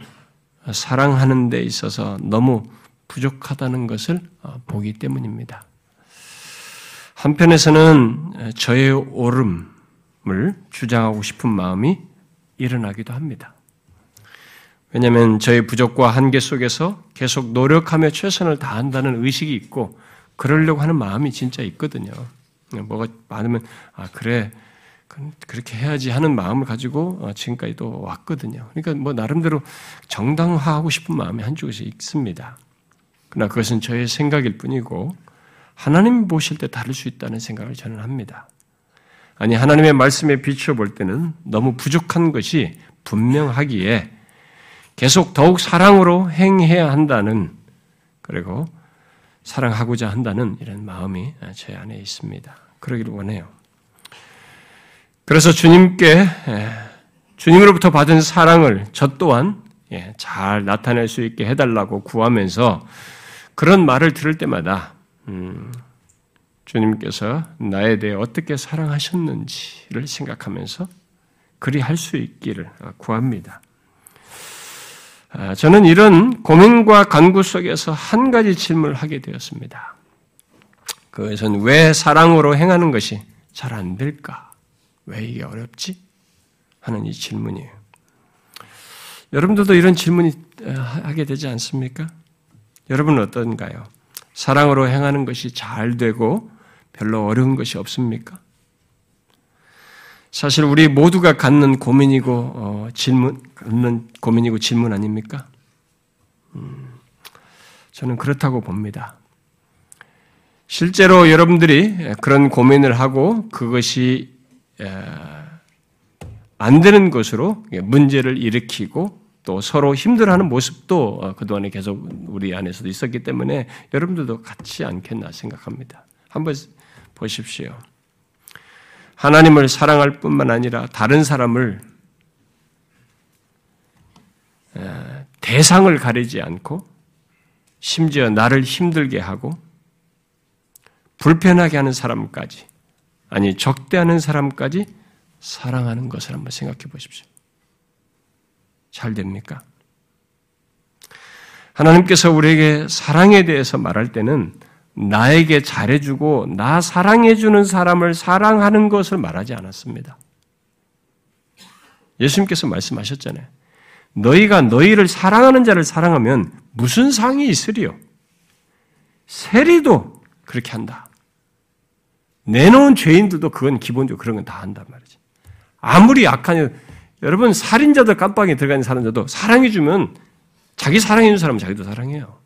사랑하는 데 있어서 너무 부족하다는 것을 어, 보기 때문입니다. 한편에서는 저의 옳음 을 주장하고 싶은 마음이 일어나기도 합니다. 왜냐하면 저의 부족과 한계 속에서 계속 노력하며 최선을 다한다는 의식이 있고 그러려고 하는 마음이 진짜 있거든요. 뭐가 많으면 아 그래 그렇게 해야지 하는 마음을 가지고 어, 지금까지 도 왔거든요. 그러니까 뭐 나름대로 정당화하고 싶은 마음이 한쪽에서 있습니다. 그러나 그것은 저의 생각일 뿐이고 하나님 보실 때 다를 수 있다는 생각을 저는 합니다. 아니 하나님의 말씀에 비추어 볼 때는 너무 부족한 것이 분명하기에 계속 더욱 사랑으로 행해야 한다는 그리고 사랑하고자 한다는 이런 마음이 제 안에 있습니다. 그러기를 원해요. 그래서 주님께 주님으로부터 받은 사랑을 저 또한 예, 잘 나타낼 수 있게 해달라고 구하면서 그런 말을 들을 때마다 음, 주님께서 나에 대해 어떻게 사랑하셨는지를 생각하면서 그리 할 수 있기를 구합니다. 아, 저는 이런 고민과 간구 속에서 한 가지 질문을 하게 되었습니다. 그것은 왜 사랑으로 행하는 것이 잘 안 될까? 왜 이게 어렵지? 하는 이 질문이에요. 여러분들도 이런 질문이 하게 되지 않습니까? 여러분은 어떤가요? 사랑으로 행하는 것이 잘 되고 별로 어려운 것이 없습니까? 사실 우리 모두가 갖는 고민이고 어, 질문, 갖는 고민이고 질문 아닙니까? 음, 저는 그렇다고 봅니다. 실제로 여러분들이 그런 고민을 하고 그것이 안 되는 것으로 문제를 일으키고 또 서로 힘들어하는 모습도 어, 그동안에 계속 우리 안에서도 있었기 때문에 여러분들도 같지 않겠나 생각합니다. 한번 보십시오. 하나님을 사랑할 뿐만 아니라 다른 사람을 대상을 가리지 않고 심지어 나를 힘들게 하고 불편하게 하는 사람까지, 아니, 적대하는 사람까지 사랑하는 것을 한번 생각해 보십시오. 잘 됩니까? 하나님께서 우리에게 사랑에 대해서 말할 때는 나에게 잘해주고 나 사랑해주는 사람을 사랑하는 것을 말하지 않았습니다. 예수님께서 말씀하셨잖아요. 너희가 너희를 사랑하는 자를 사랑하면 무슨 상이 있으리요? 세리도 그렇게 한다. 내놓은 죄인들도 그건 기본적으로 그런 건 다 한단 말이지. 아무리 약한, 여러분, 살인자들 깜빡이 들어가는 사람들도 사랑해주면 자기 사랑해주는 사람은 자기도 사랑해요.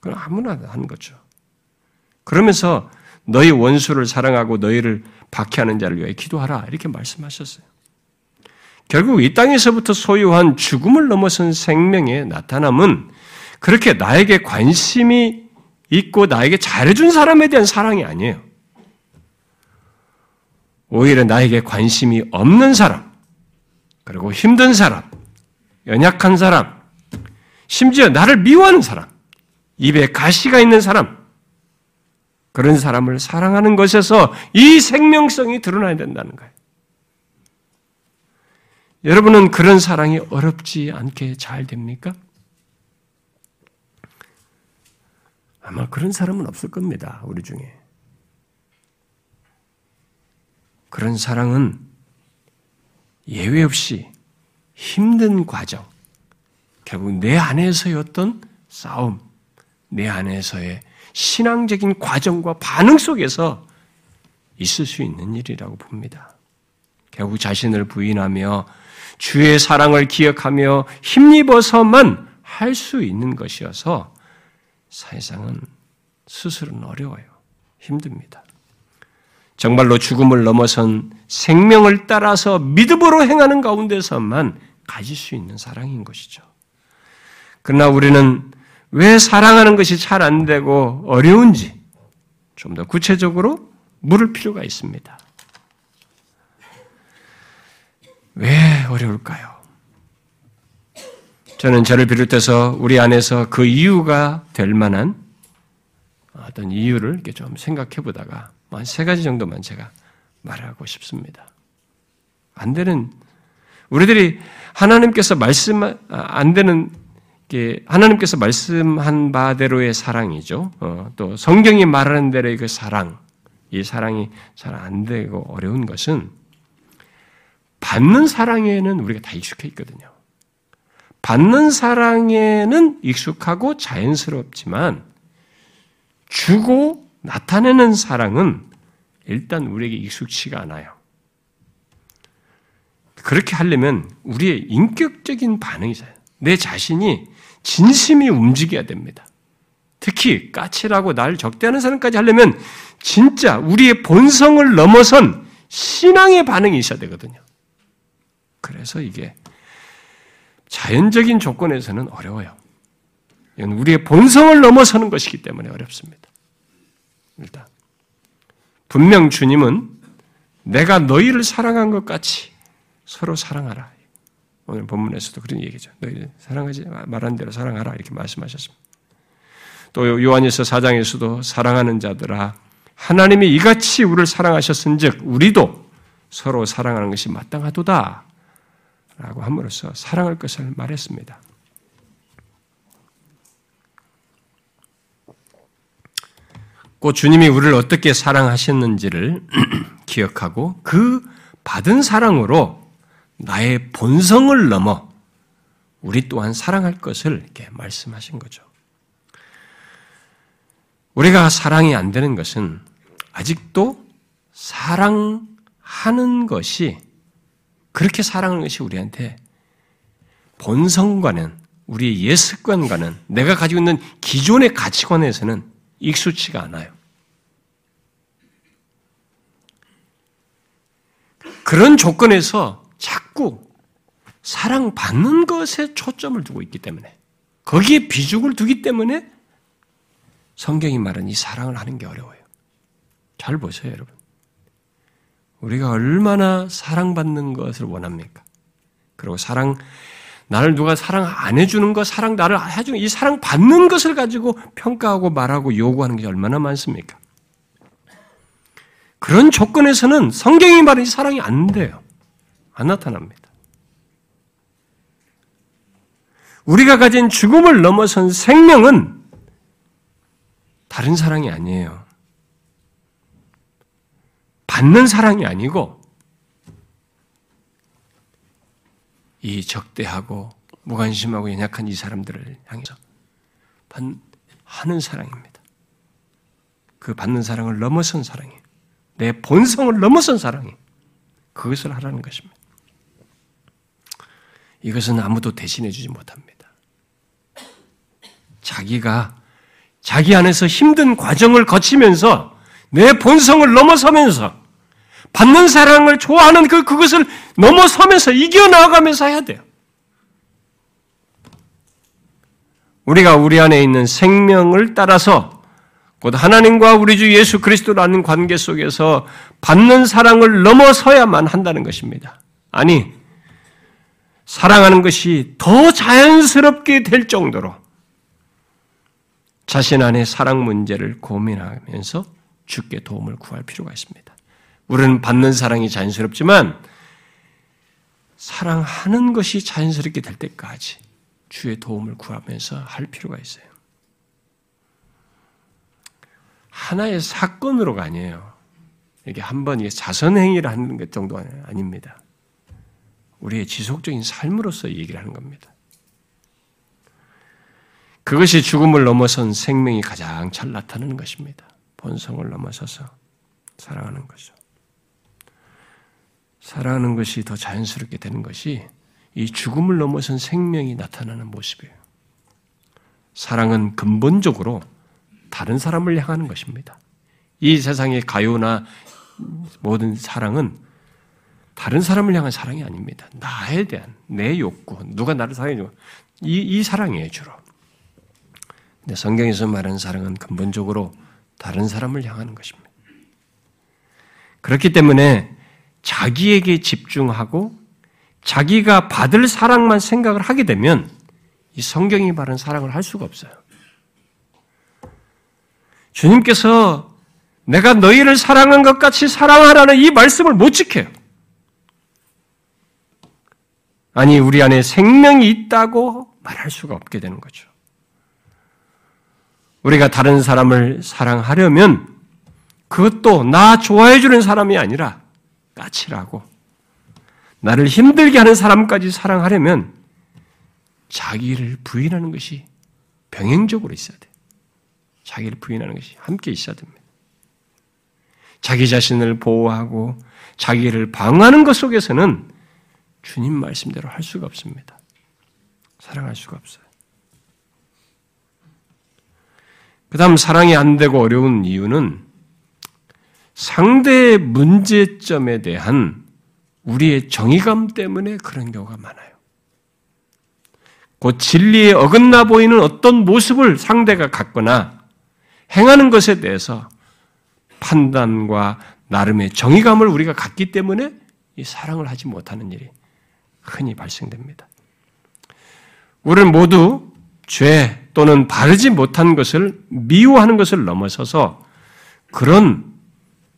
그건 아무나 하는 거죠. 그러면서 너희 원수를 사랑하고 너희를 박해하는 자를 위해 기도하라. 이렇게 말씀하셨어요. 결국 이 땅에서부터 소유한 죽음을 넘어선 생명의 나타남은 그렇게 나에게 관심이 있고 나에게 잘해준 사람에 대한 사랑이 아니에요. 오히려 나에게 관심이 없는 사람, 그리고 힘든 사람, 연약한 사람, 심지어 나를 미워하는 사람, 입에 가시가 있는 사람, 그런 사람을 사랑하는 것에서 이 생명성이 드러나야 된다는 거예요. 여러분은 그런 사랑이 어렵지 않게 잘 됩니까? 아마 그런 사람은 없을 겁니다. 우리 중에. 그런 사랑은 예외 없이 힘든 과정, 결국 내 안에서의 어떤 싸움, 내 안에서의 신앙적인 과정과 반응 속에서 있을 수 있는 일이라고 봅니다. 결국 자신을 부인하며 주의 사랑을 기억하며 힘입어서만 할 수 있는 것이어서 사실상은 스스로는 어려워요. 힘듭니다. 정말로 죽음을 넘어선 생명을 따라서 믿음으로 행하는 가운데서만 가질 수 있는 사랑인 것이죠. 그러나 우리는 왜 사랑하는 것이 잘 안 되고 어려운지 좀 더 구체적으로 물을 필요가 있습니다. 왜 어려울까요? 저는 저를 비롯해서 우리 안에서 그 이유가 될 만한 어떤 이유를 이렇게 좀 생각해 보다가 한 세 가지 정도만 제가 말하고 싶습니다. 안 되는 우리들이 하나님께서 말씀 아, 안 되는 하나님께서 말씀한 바대로의 사랑이죠. 어, 또 성경이 말하는 대로의 그 사랑, 이 사랑이 잘 안 되고 어려운 것은 받는 사랑에는 우리가 다 익숙해 있거든요. 받는 사랑에는 익숙하고 자연스럽지만 주고 나타내는 사랑은 일단 우리에게 익숙치가 않아요. 그렇게 하려면 우리의 인격적인 반응이 있어요. 내 자신이 진심이 움직여야 됩니다. 특히 까칠하고 날 적대하는 사람까지 하려면 진짜 우리의 본성을 넘어선 신앙의 반응이 있어야 되거든요. 그래서 이게 자연적인 조건에서는 어려워요. 이건 우리의 본성을 넘어서는 것이기 때문에 어렵습니다. 일단 분명 주님은 내가 너희를 사랑한 것 같이 서로 사랑하라. 오늘 본문에서도 그런 얘기죠. 너희 사랑하지 말한 대로 사랑하라 이렇게 말씀하셨습니다. 또 요한일서 4장에서도 사랑하는 자들아 하나님이 이같이 우리를 사랑하셨은즉 우리도 서로 사랑하는 것이 마땅하도다. 라고 함으로써 사랑할 것을 말했습니다. 꼭 주님이 우리를 어떻게 사랑하셨는지를 기억하고 그 받은 사랑으로 나의 본성을 넘어 우리 또한 사랑할 것을 이렇게 말씀하신 거죠. 우리가 사랑이 안 되는 것은 아직도 사랑하는 것이 그렇게 사랑하는 것이 우리한테 본성과는 우리의 옛 습관과는 내가 가지고 있는 기존의 가치관에서는 익숙치가 않아요. 그런 조건에서 자꾸 사랑받는 것에 초점을 두고 있기 때문에 거기에 비중을 두기 때문에 성경이 말하는 이 사랑을 하는 게 어려워요. 잘 보세요, 여러분. 우리가 얼마나 사랑받는 것을 원합니까? 그리고 사랑, 나를 누가 사랑 안 해주는 것, 사랑 나를 해주는 이 사랑 받는 것을 가지고 평가하고 말하고 요구하는 게 얼마나 많습니까? 그런 조건에서는 성경이 말하는 사랑이 안 돼요. 안 나타납니다. 우리가 가진 죽음을 넘어선 생명은 다른 사랑이 아니에요. 받는 사랑이 아니고 이 적대하고 무관심하고 연약한 이 사람들을 향해서 하는 사랑입니다. 그 받는 사랑을 넘어선 사랑이에요. 내 본성을 넘어선 사랑이 그것을 하라는 것입니다. 이것은 아무도 대신해 주지 못합니다. 자기가 자기 안에서 힘든 과정을 거치면서 내 본성을 넘어서면서 받는 사랑을 좋아하는 그, 그것을 넘어서면서 이겨 나가면서 해야 돼요. 우리가 우리 안에 있는 생명을 따라서 곧 하나님과 우리 주 예수 그리스도라는 관계 속에서 받는 사랑을 넘어서야만 한다는 것입니다. 아니, 사랑하는 것이 더 자연스럽게 될 정도로 자신 안의 사랑 문제를 고민하면서 주께 도움을 구할 필요가 있습니다. 우리는 받는 사랑이 자연스럽지만 사랑하는 것이 자연스럽게 될 때까지 주의 도움을 구하면서 할 필요가 있어요. 하나의 사건으로가 아니에요. 이게 한번 자선행위를 하는 것 정도 아닙니다. 우리의 지속적인 삶으로서 얘기를 하는 겁니다. 그것이 죽음을 넘어선 생명이 가장 잘 나타나는 것입니다. 본성을 넘어서서 사랑하는 거죠. 사랑하는 것이 더 자연스럽게 되는 것이 이 죽음을 넘어선 생명이 나타나는 모습이에요. 사랑은 근본적으로 다른 사람을 향하는 것입니다. 이 세상의 가요나 모든 사랑은 다른 사람을 향한 사랑이 아닙니다. 나에 대한 내 욕구, 누가 나를 사랑해줘. 이, 이 사랑이에요, 주로. 근데 성경에서 말하는 사랑은 근본적으로 다른 사람을 향하는 것입니다. 그렇기 때문에 자기에게 집중하고 자기가 받을 사랑만 생각을 하게 되면 이 성경이 말하는 사랑을 할 수가 없어요. 주님께서 내가 너희를 사랑한 것 같이 사랑하라는 이 말씀을 못 지켜요. 아니, 우리 안에 생명이 있다고 말할 수가 없게 되는 거죠. 우리가 다른 사람을 사랑하려면 그것도 나 좋아해 주는 사람이 아니라 까칠하고 나를 힘들게 하는 사람까지 사랑하려면 자기를 부인하는 것이 병행적으로 있어야 돼. 자기를 부인하는 것이 함께 있어야 됩니다. 자기 자신을 보호하고 자기를 방어하는 것 속에서는 주님 말씀대로 할 수가 없습니다. 사랑할 수가 없어요. 그 다음 사랑이 안 되고 어려운 이유는 상대의 문제점에 대한 우리의 정의감 때문에 그런 경우가 많아요. 곧 진리에 어긋나 보이는 어떤 모습을 상대가 갖거나 행하는 것에 대해서 판단과 나름의 정의감을 우리가 갖기 때문에 이 사랑을 하지 못하는 일이 흔히 발생됩니다. 우리는 모두 죄 또는 바르지 못한 것을 미워하는 것을 넘어서서 그런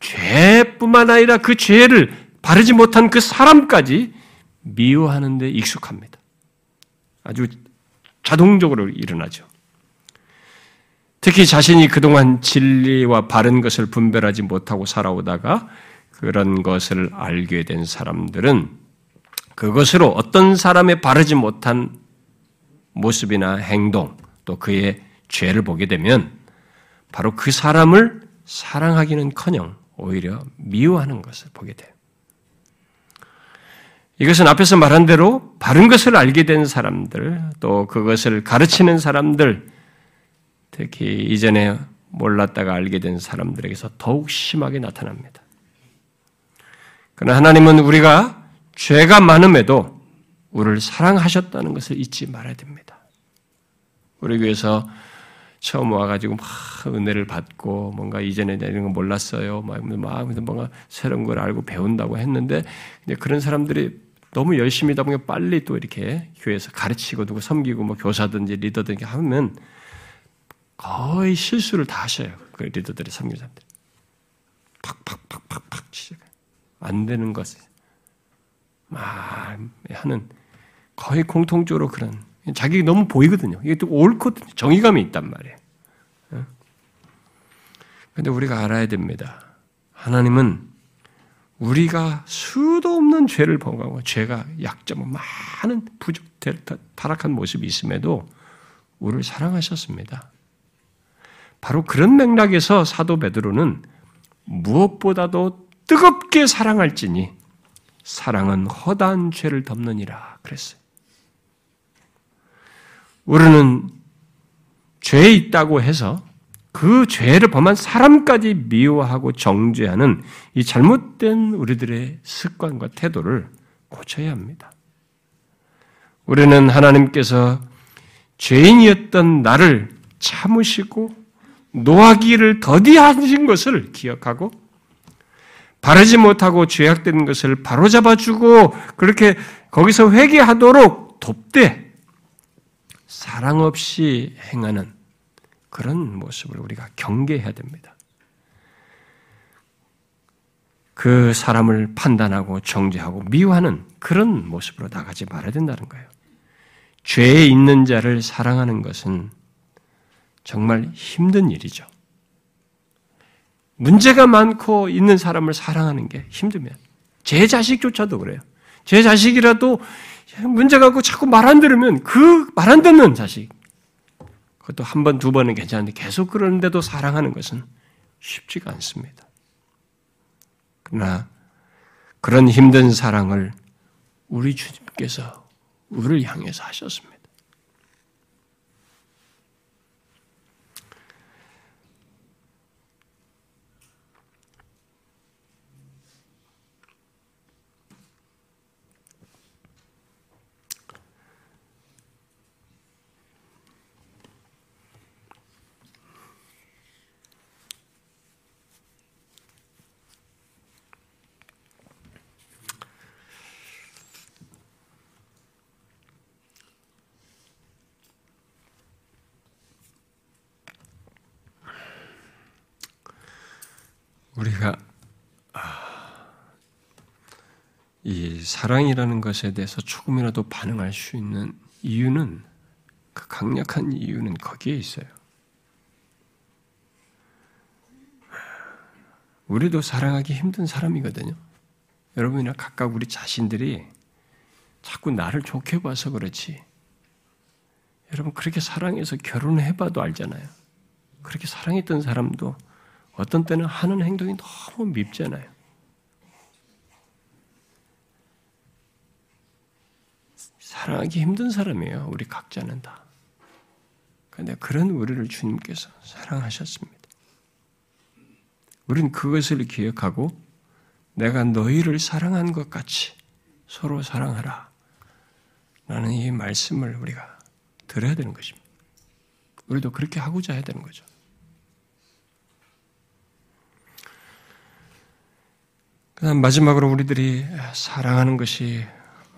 죄뿐만 아니라 그 죄를 바르지 못한 그 사람까지 미워하는 데 익숙합니다. 아주 자동적으로 일어나죠. 특히 자신이 그동안 진리와 바른 것을 분별하지 못하고 살아오다가 그런 것을 알게 된 사람들은 그것으로 어떤 사람의 바르지 못한 모습이나 행동 또 그의 죄를 보게 되면 바로 그 사람을 사랑하기는 커녕 오히려 미워하는 것을 보게 돼요. 이것은 앞에서 말한 대로 바른 것을 알게 된 사람들, 또 그것을 가르치는 사람들, 특히 이전에 몰랐다가 알게 된 사람들에게서 더욱 심하게 나타납니다. 그러나 하나님은 우리가 죄가 많음에도 우리를 사랑하셨다는 것을 잊지 말아야 됩니다. 우리 교회에서 처음 와가지고 막 은혜를 받고 뭔가 이전에 이런 거 몰랐어요. 막 뭔가 새로운 걸 알고 배운다고 했는데 그런 사람들이 너무 열심히 하다 보니까 빨리 또 이렇게 교회에서 가르치고 누구 섬기고 뭐 교사든지 리더든지 하면 거의 실수를 다 하셔요. 그 리더들이 섬기는 사람들. 팍팍팍팍 안 되는 것을 하는 거의 공통적으로 그런 자기 너무 보이거든요. 이게 또 옳고 정의감이 있단 말이에요. 그런데 우리가 알아야 됩니다. 하나님은 우리가 수도 없는 죄를 범하고 죄가 약점, 많은 부족, 타락한 모습이 있음에도 우리를 사랑하셨습니다. 바로 그런 맥락에서 사도 베드로는 무엇보다도 뜨겁게 사랑할지니 사랑은 허다한 죄를 덮느니라 그랬어요. 우리는 죄에 있다고 해서 그 죄를 범한 사람까지 미워하고 정죄하는 이 잘못된 우리들의 습관과 태도를 고쳐야 합니다. 우리는 하나님께서 죄인이었던 나를 참으시고 노하기를 더디하신 것을 기억하고 바르지 못하고 죄악된 것을 바로잡아주고 그렇게 거기서 회개하도록 돕되 사랑 없이 행하는 그런 모습을 우리가 경계해야 됩니다. 그 사람을 판단하고 정죄하고 미워하는 그런 모습으로 나가지 말아야 된다는 거예요. 죄에 있는 자를 사랑하는 것은 정말 힘든 일이죠. 문제가 많고 있는 사람을 사랑하는 게 힘들면 제 자식조차도 그래요. 제 자식이라도 문제가 있고 자꾸 말 안 들으면 그 말 안 듣는 자식 그것도 한 번, 두 번은 괜찮은데 계속 그러는데도 사랑하는 것은 쉽지가 않습니다. 그러나 그런 힘든 사랑을 우리 주님께서 우리를 향해서 하셨습니다. 우리가 아, 이 사랑이라는 것에 대해서 조금이라도 반응할 수 있는 이유는 그 강력한 이유는 거기에 있어요. 우리도 사랑하기 힘든 사람이거든요. 여러분이나 각각 우리 자신들이 자꾸 나를 좋게 봐서 그렇지. 여러분 그렇게 사랑해서 결혼해봐도 알잖아요. 그렇게 사랑했던 사람도 어떤 때는 하는 행동이 너무 밉잖아요. 사랑하기 힘든 사람이에요. 우리 각자는 다. 그런데 그런 우리를 주님께서 사랑하셨습니다. 우리는 그것을 기억하고 내가 너희를 사랑한 것 같이 서로 사랑하라. 라는 이 말씀을 우리가 들어야 되는 것입니다. 우리도 그렇게 하고자 해야 되는 거죠. 그 다음 마지막으로 우리들이 사랑하는 것이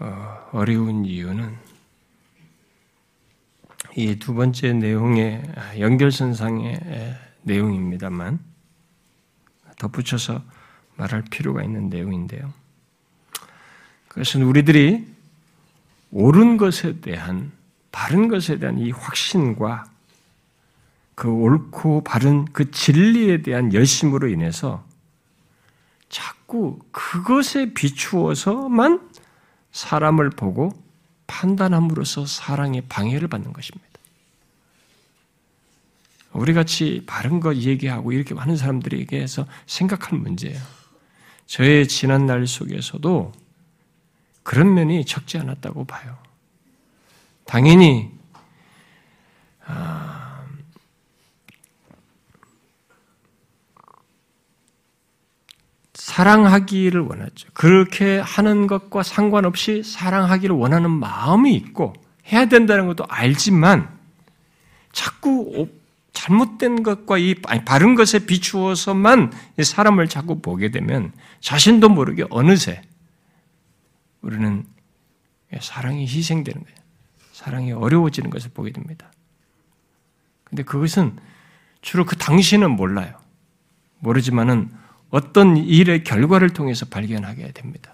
어, 어려운 이유는 이 두 번째 내용의 연결선상의 내용입니다만 덧붙여서 말할 필요가 있는 내용인데요. 그것은 우리들이 옳은 것에 대한 바른 것에 대한 이 확신과 그 옳고 바른 그 진리에 대한 열심으로 인해서 자꾸 그것에 비추어서만 사람을 보고 판단함으로써 사랑의 방해를 받는 것입니다. 우리 같이 바른 것 얘기하고 이렇게 많은 사람들에게서 생각할 문제예요. 저의 지난 날 속에서도 그런 면이 적지 않았다고 봐요. 당연히 아, 사랑하기를 원하죠. 그렇게 하는 것과 상관없이 사랑하기를 원하는 마음이 있고 해야 된다는 것도 알지만 자꾸 잘못된 것과 이 바른 것에 비추어서만 사람을 자꾸 보게 되면 자신도 모르게 어느새 우리는 사랑이 희생되는 거예요. 사랑이 어려워지는 것을 보게 됩니다. 근데 그것은 주로 그 당시는 몰라요. 모르지만은 어떤 일의 결과를 통해서 발견하게 됩니다.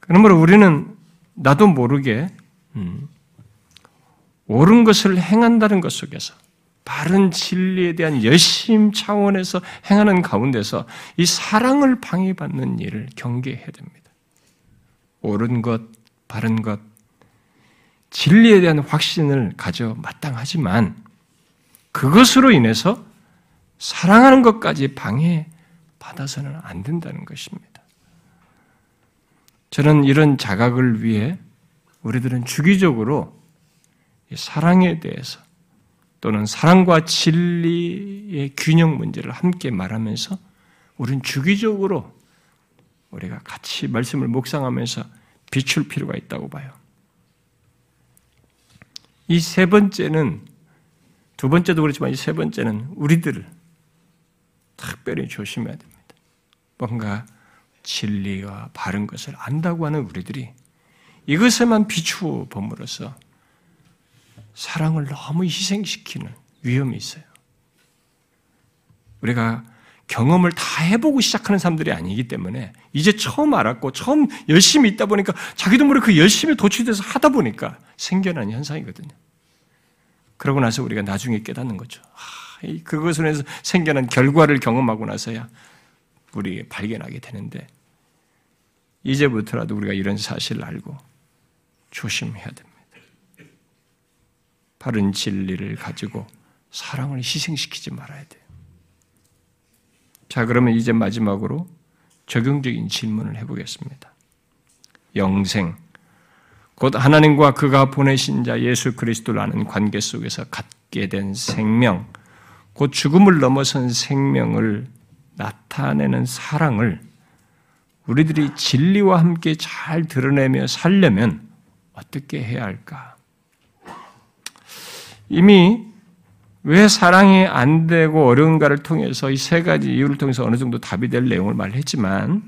그러므로 우리는 나도 모르게 음, 옳은 것을 행한다는 것 속에서 바른 진리에 대한 열심 차원에서 행하는 가운데서 이 사랑을 방해받는 일을 경계해야 됩니다. 옳은 것, 바른 것, 진리에 대한 확신을 가져 마땅하지만 그것으로 인해서 사랑하는 것까지 방해받아서는 안 된다는 것입니다. 저는 이런 자각을 위해 우리들은 주기적으로 사랑에 대해서 또는 사랑과 진리의 균형 문제를 함께 말하면서 우리는 주기적으로 우리가 같이 말씀을 묵상하면서 비출 필요가 있다고 봐요. 이 세 번째는 두 번째도 그렇지만 이 세 번째는 우리들을 특별히 조심해야 됩니다. 뭔가 진리와 바른 것을 안다고 하는 우리들이 이것에만 비추어 봄으로써 사랑을 너무 희생시키는 위험이 있어요. 우리가 경험을 다 해보고 시작하는 사람들이 아니기 때문에 이제 처음 알았고 처음 열심히 있다 보니까 자기도 모르게 그 열심히 도취돼서 하다 보니까 생겨난 현상이거든요. 그러고 나서 우리가 나중에 깨닫는 거죠. 그것으로 해서 생겨난 결과를 경험하고 나서야 우리 발견하게 되는데 이제부터라도 우리가 이런 사실을 알고 조심해야 됩니다. 바른 진리를 가지고 사랑을 희생시키지 말아야 돼요. 자, 그러면 이제 마지막으로 적용적인 질문을 해보겠습니다. 영생, 곧 하나님과 그가 보내신 자 예수 그리스도라는 관계 속에서 갖게 된 생명, 곧 죽음을 넘어선 생명을 나타내는 사랑을 우리들이 진리와 함께 잘 드러내며 살려면 어떻게 해야 할까? 이미 왜 사랑이 안 되고 어려운가를 통해서 이 세 가지 이유를 통해서 어느 정도 답이 될 내용을 말했지만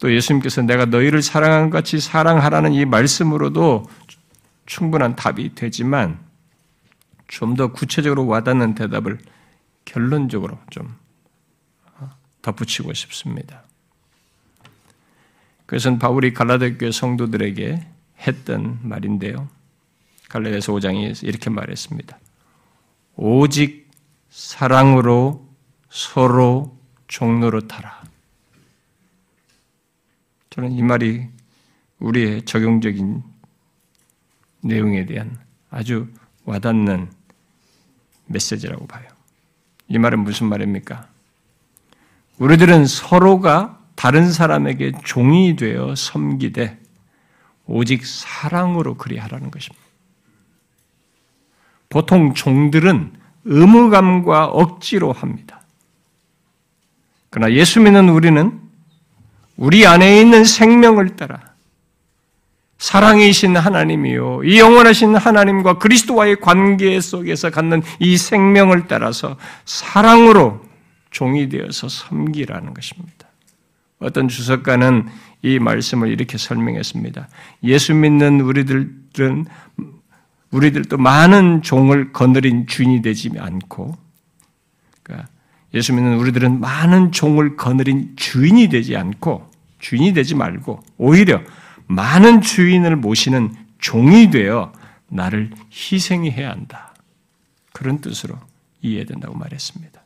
또 예수님께서 내가 너희를 사랑한 같이 사랑하라는 이 말씀으로도 충분한 답이 되지만 좀 더 구체적으로 와닿는 대답을 결론적으로 좀 덧붙이고 싶습니다. 그것은 바울이 갈라디아 교회 성도들에게 했던 말인데요. 갈라디아서 5장에 이렇게 말했습니다. 오직 사랑으로 서로 타라. 저는 이 말이 우리의 적용적인 내용에 대한 아주 와닿는 메시지라고 봐요. 이 말은 무슨 말입니까? 우리들은 서로가 다른 사람에게 종이 되어 섬기되 오직 사랑으로 그리하라는 것입니다. 보통 종들은 의무감과 억지로 합니다. 그러나 예수 믿는 우리는 우리 안에 있는 생명을 따라 사랑이신 하나님이요. 이 영원하신 하나님과 그리스도와의 관계 속에서 갖는 이 생명을 따라서 사랑으로 종이 되어서 섬기라는 것입니다. 어떤 주석가는 이 말씀을 이렇게 설명했습니다. 예수 믿는 우리들은 우리들도 많은 종을 거느린 주인이 되지 않고, 그러니까 예수 믿는 우리들은 많은 종을 거느린 주인이 되지 않고, 주인이 되지 말고, 오히려 많은 주인을 모시는 종이 되어 나를 희생해야 한다. 그런 뜻으로 이해된다고 말했습니다.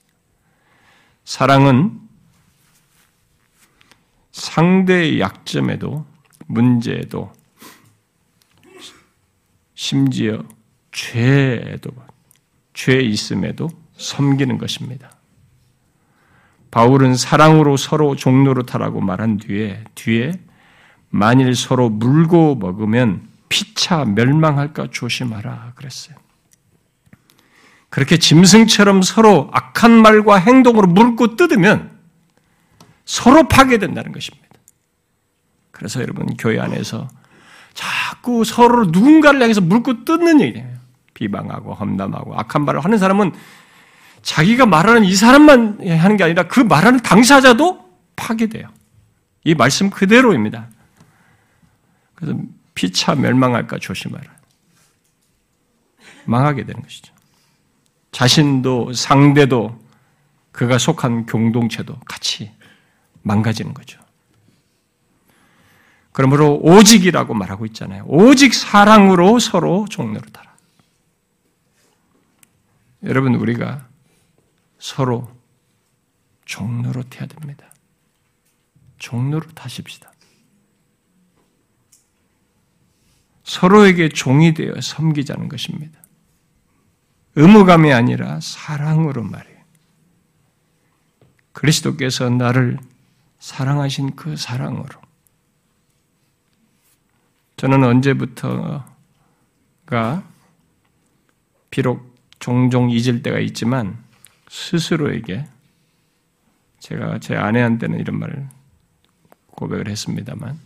사랑은 상대의 약점에도 문제에도 심지어 죄에도 죄 있음에도 섬기는 것입니다. 바울은 사랑으로 서로 종로로 타라고 말한 뒤에 뒤에 만일 서로 물고 먹으면 피차 멸망할까 조심하라 그랬어요. 그렇게 짐승처럼 서로 악한 말과 행동으로 물고 뜯으면 서로 파괴된다는 것입니다. 그래서 여러분 교회 안에서 자꾸 서로 누군가를 향해서 물고 뜯는 얘기예요. 비방하고 험담하고 악한 말을 하는 사람은 자기가 말하는 이 사람만 하는 게 아니라 그 말하는 당사자도 파괴돼요. 이 말씀 그대로입니다. 그래서 피차 멸망할까 조심하라. 망하게 되는 것이죠. 자신도 상대도 그가 속한 공동체도 같이 망가지는 거죠. 그러므로 오직이라고 말하고 있잖아요. 오직 사랑으로 서로 종로를 달아. 여러분 우리가 서로 종로로 태야 됩니다. 종로로 타십시다. 서로에게 종이 되어 섬기자는 것입니다. 의무감이 아니라 사랑으로 말이에요. 그리스도께서 나를 사랑하신 그 사랑으로. 저는 언제부터가 비록 종종 잊을 때가 있지만 스스로에게 제가 제 아내한테는 이런 말을 고백을 했습니다만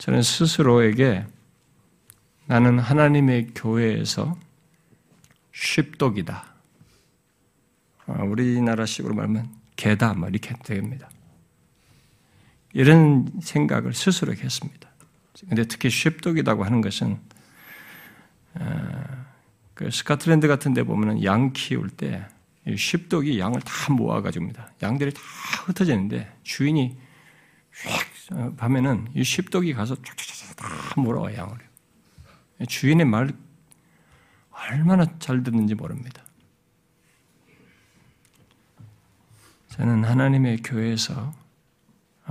저는 스스로에게 나는 하나님의 교회에서 쉽독이다. 아, 우리나라식으로 말하면 개다, 뭐 이렇게 됩니다. 이런 생각을 스스로 했습니다. 근데 특히 쉽독이라고 하는 것은 아, 그 스카틀랜드 같은 데 보면은 양 키울 때 쉽독이 양을 다 모아가지고입니다. 양들이 다 흩어지는데 주인이 휙 밤에는 이 십독이 가서 쫙쫙쫙 다 몰아와요 양을. 주인의 말 얼마나 잘 듣는지 모릅니다. 저는 하나님의 교회에서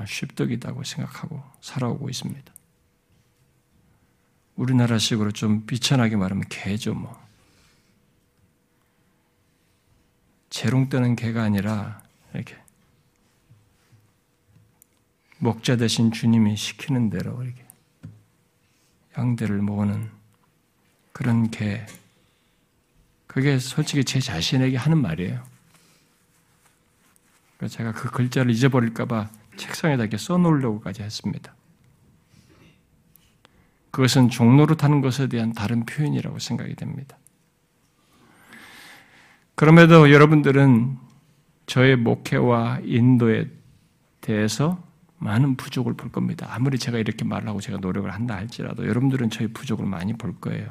쉽덕이다고 생각하고 살아오고 있습니다. 우리나라식으로 좀 비천하게 말하면 개죠, 뭐. 재롱 뜨는 개가 아니라 이렇게 목자 대신 주님이 시키는 대로 이렇게 양들을 모으는 그런 개. 그게 솔직히 제 자신에게 하는 말이에요. 제가 그 글자를 잊어버릴까봐 책상에다 이렇게 써놓으려고까지 했습니다. 그것은 종로로 타는 것에 대한 다른 표현이라고 생각이 됩니다. 그럼에도 여러분들은 저의 목회와 인도에 대해서 많은 부족을 볼 겁니다. 아무리 제가 이렇게 말하고 제가 노력을 한다 할지라도 여러분들은 저의 부족을 많이 볼 거예요.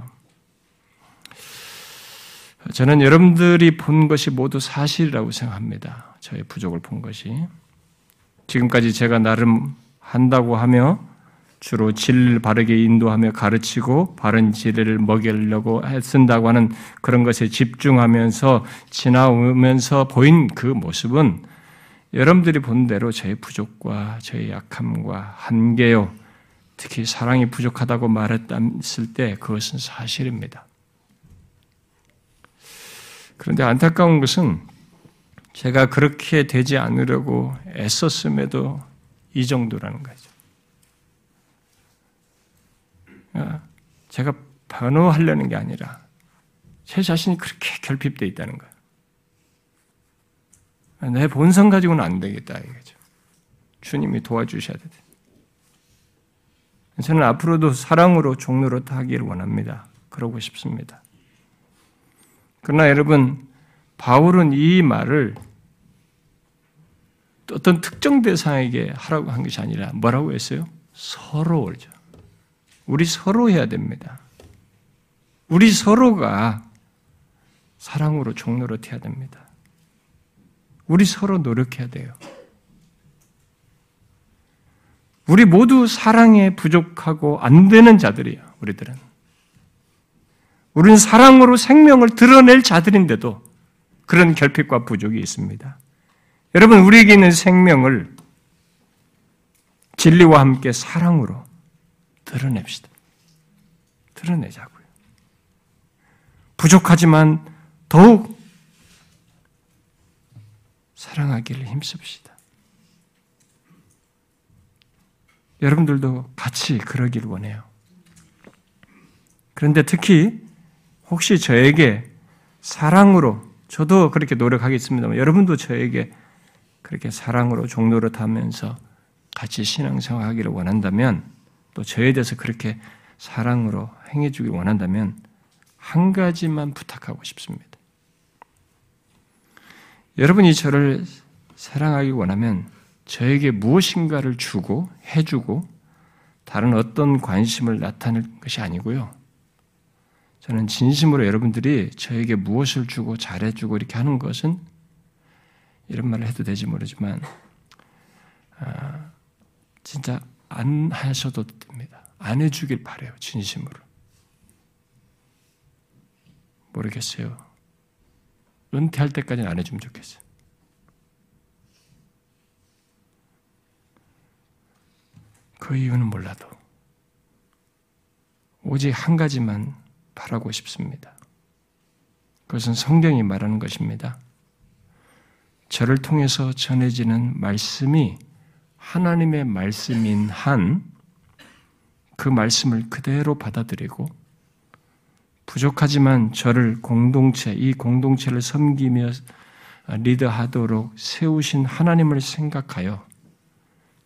저는 여러분들이 본 것이 모두 사실이라고 생각합니다. 저의 부족을 본 것이. 지금까지 제가 나름 한다고 하며 주로 진리를 바르게 인도하며 가르치고 바른 진리를 먹이려고 쓴다고 하는 그런 것에 집중하면서 지나오면서 보인 그 모습은 여러분들이 본 대로 저의 부족과 저의 약함과 한계요, 특히 사랑이 부족하다고 말했을 때 그것은 사실입니다. 그런데 안타까운 것은 제가 그렇게 되지 않으려고 애썼음에도 이 정도라는 거죠. 어, 제가 변호하려는 게 아니라 제 자신이 그렇게 결핍되어 있다는 거예요. 내 본성 가지고는 안 되겠다 이거죠. 주님이 도와주셔야 돼. 저는 앞으로도 사랑으로 종로로 타기를 원합니다. 그러고 싶습니다. 그러나 여러분, 바울은 이 말을 어떤 특정 대상에게 하라고 한 것이 아니라 뭐라고 했어요? 서로죠. 우리 서로 해야 됩니다. 우리 서로가 사랑으로 종로로 태야 됩니다. 우리 서로 노력해야 돼요. 우리 모두 사랑에 부족하고 안 되는 자들이에요, 우리들은. 우리는 사랑으로 생명을 드러낼 자들인데도 그런 결핍과 부족이 있습니다. 여러분, 우리에게 있는 생명을 진리와 함께 사랑으로 드러냅시다. 드러내자고요. 부족하지만 더욱 사랑하기를 힘씁시다. 여러분들도 같이 그러길 원해요. 그런데 특히 혹시 저에게 사랑으로 저도 그렇게 노력하겠습니다만 여러분도 저에게 그렇게 사랑으로 종로를 타면서 같이 신앙생활하기를 원한다면 또 저에 대해서 그렇게 사랑으로 행해주길 원한다면 한 가지만 부탁하고 싶습니다. 여러분이 저를 사랑하기 원하면 저에게 무엇인가를 주고 해주고 다른 어떤 관심을 나타낼 것이 아니고요. 저는 진심으로 여러분들이 저에게 무엇을 주고 잘해주고 이렇게 하는 것은 이런 말을 해도 될지 모르지만 아, 진짜 안 하셔도 됩니다. 안 해주길 바래요. 진심으로. 모르겠어요. 은퇴할 때까지는 안 해주면 좋겠어요. 그 이유는 몰라도 오직 한 가지만 바라고 싶습니다. 그것은 성경이 말하는 것입니다. 저를 통해서 전해지는 말씀이 하나님의 말씀인 한 그 말씀을 그대로 받아들이고 부족하지만 저를 공동체, 이 공동체를 섬기며 리더하도록 세우신 하나님을 생각하여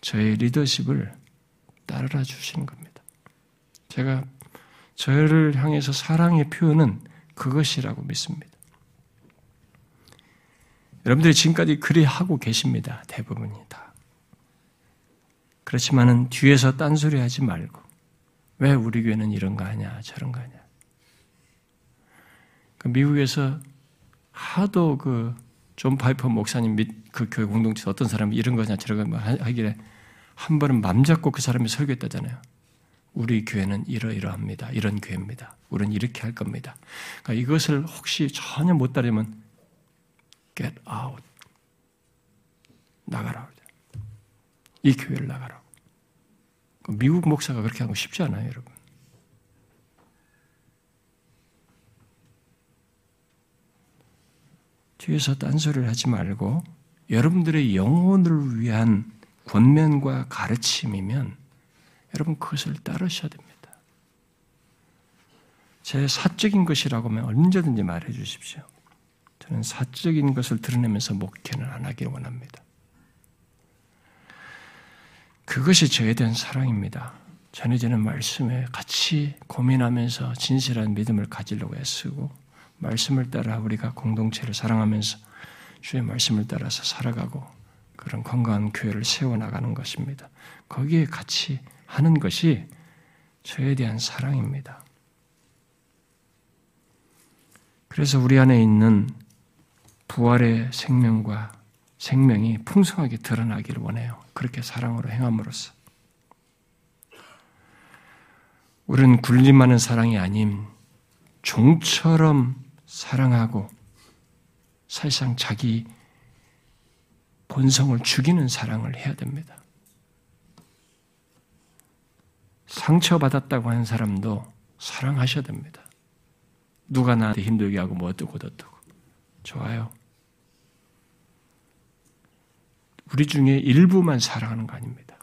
저의 리더십을 따르라 주시는 겁니다. 제가 저를 향해서 사랑의 표현은 그것이라고 믿습니다. 여러분들이 지금까지 그리 하고 계십니다. 대부분이 다. 그렇지만은 뒤에서 딴소리 하지 말고 왜 우리 교회는 이런 거 하냐 저런 거 하냐. 그 미국에서 하도 그 존 파이퍼 목사님 및 그 교회 공동체 어떤 사람이 이런 거냐 저런 거 하길래 한 번은 맘 잡고 그 사람이 설교했다잖아요. 우리 교회는 이러이러합니다. 이런 교회입니다. 우리는 이렇게 할 겁니다. 그러니까 이것을 혹시 전혀 못 따르면 get out. 나가라. 이 교회를 나가라. 그 미국 목사가 그렇게 하는 거 쉽지 않아요, 여러분. 뒤에서 딴소리를 하지 말고 여러분들의 영혼을 위한 권면과 가르침이면 여러분 그것을 따르셔야 됩니다. 제 사적인 것이라고 하면 언제든지 말해 주십시오. 저는 사적인 것을 드러내면서 목회는 안 하길 원합니다. 그것이 저에 대한 사랑입니다. 전해지는 말씀에 같이 고민하면서 진실한 믿음을 가지려고 애쓰고 말씀을 따라 우리가 공동체를 사랑하면서 주의 말씀을 따라서 살아가고 그런 건강한 교회를 세워나가는 것입니다. 거기에 같이 하는 것이 저에 대한 사랑입니다. 그래서 우리 안에 있는 부활의 생명과 생명이 풍성하게 드러나기를 원해요. 그렇게 사랑으로 행함으로써. 우리는 굴림하는 사랑이 아닌 종처럼 사랑하고 사실상 자기 본성을 죽이는 사랑을 해야 됩니다. 상처받았다고 하는 사람도 사랑하셔야 됩니다. 누가 나한테 힘들게 하고 뭐 어떻고 어떻고. 좋아요. 우리 중에 일부만 사랑하는 거 아닙니다.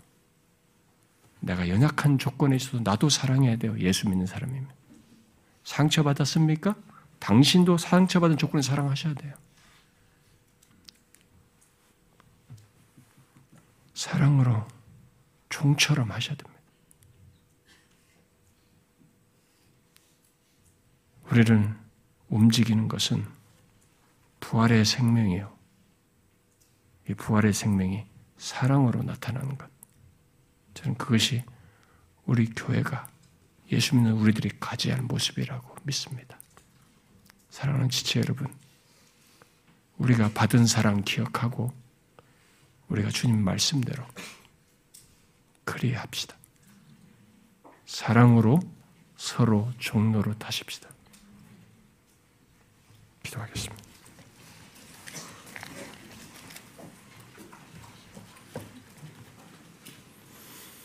내가 연약한 조건에 있어도 나도 사랑해야 돼요. 예수 믿는 사람이면. 상처받았습니까? 당신도 상처받은 조건에 사랑하셔야 돼요. 사랑으로 종처럼 하셔야 됩니다. 우리를 움직이는 것은 부활의 생명이요. 이 부활의 생명이 사랑으로 나타나는 것. 저는 그것이 우리 교회가 예수 믿는 우리들이 가져야 할 모습이라고 믿습니다. 사랑하는 지체 여러분, 우리가 받은 사랑 기억하고 우리가 주님 말씀대로 그리합시다. 사랑으로 서로 종로로 타십시다. 기도하겠습니다.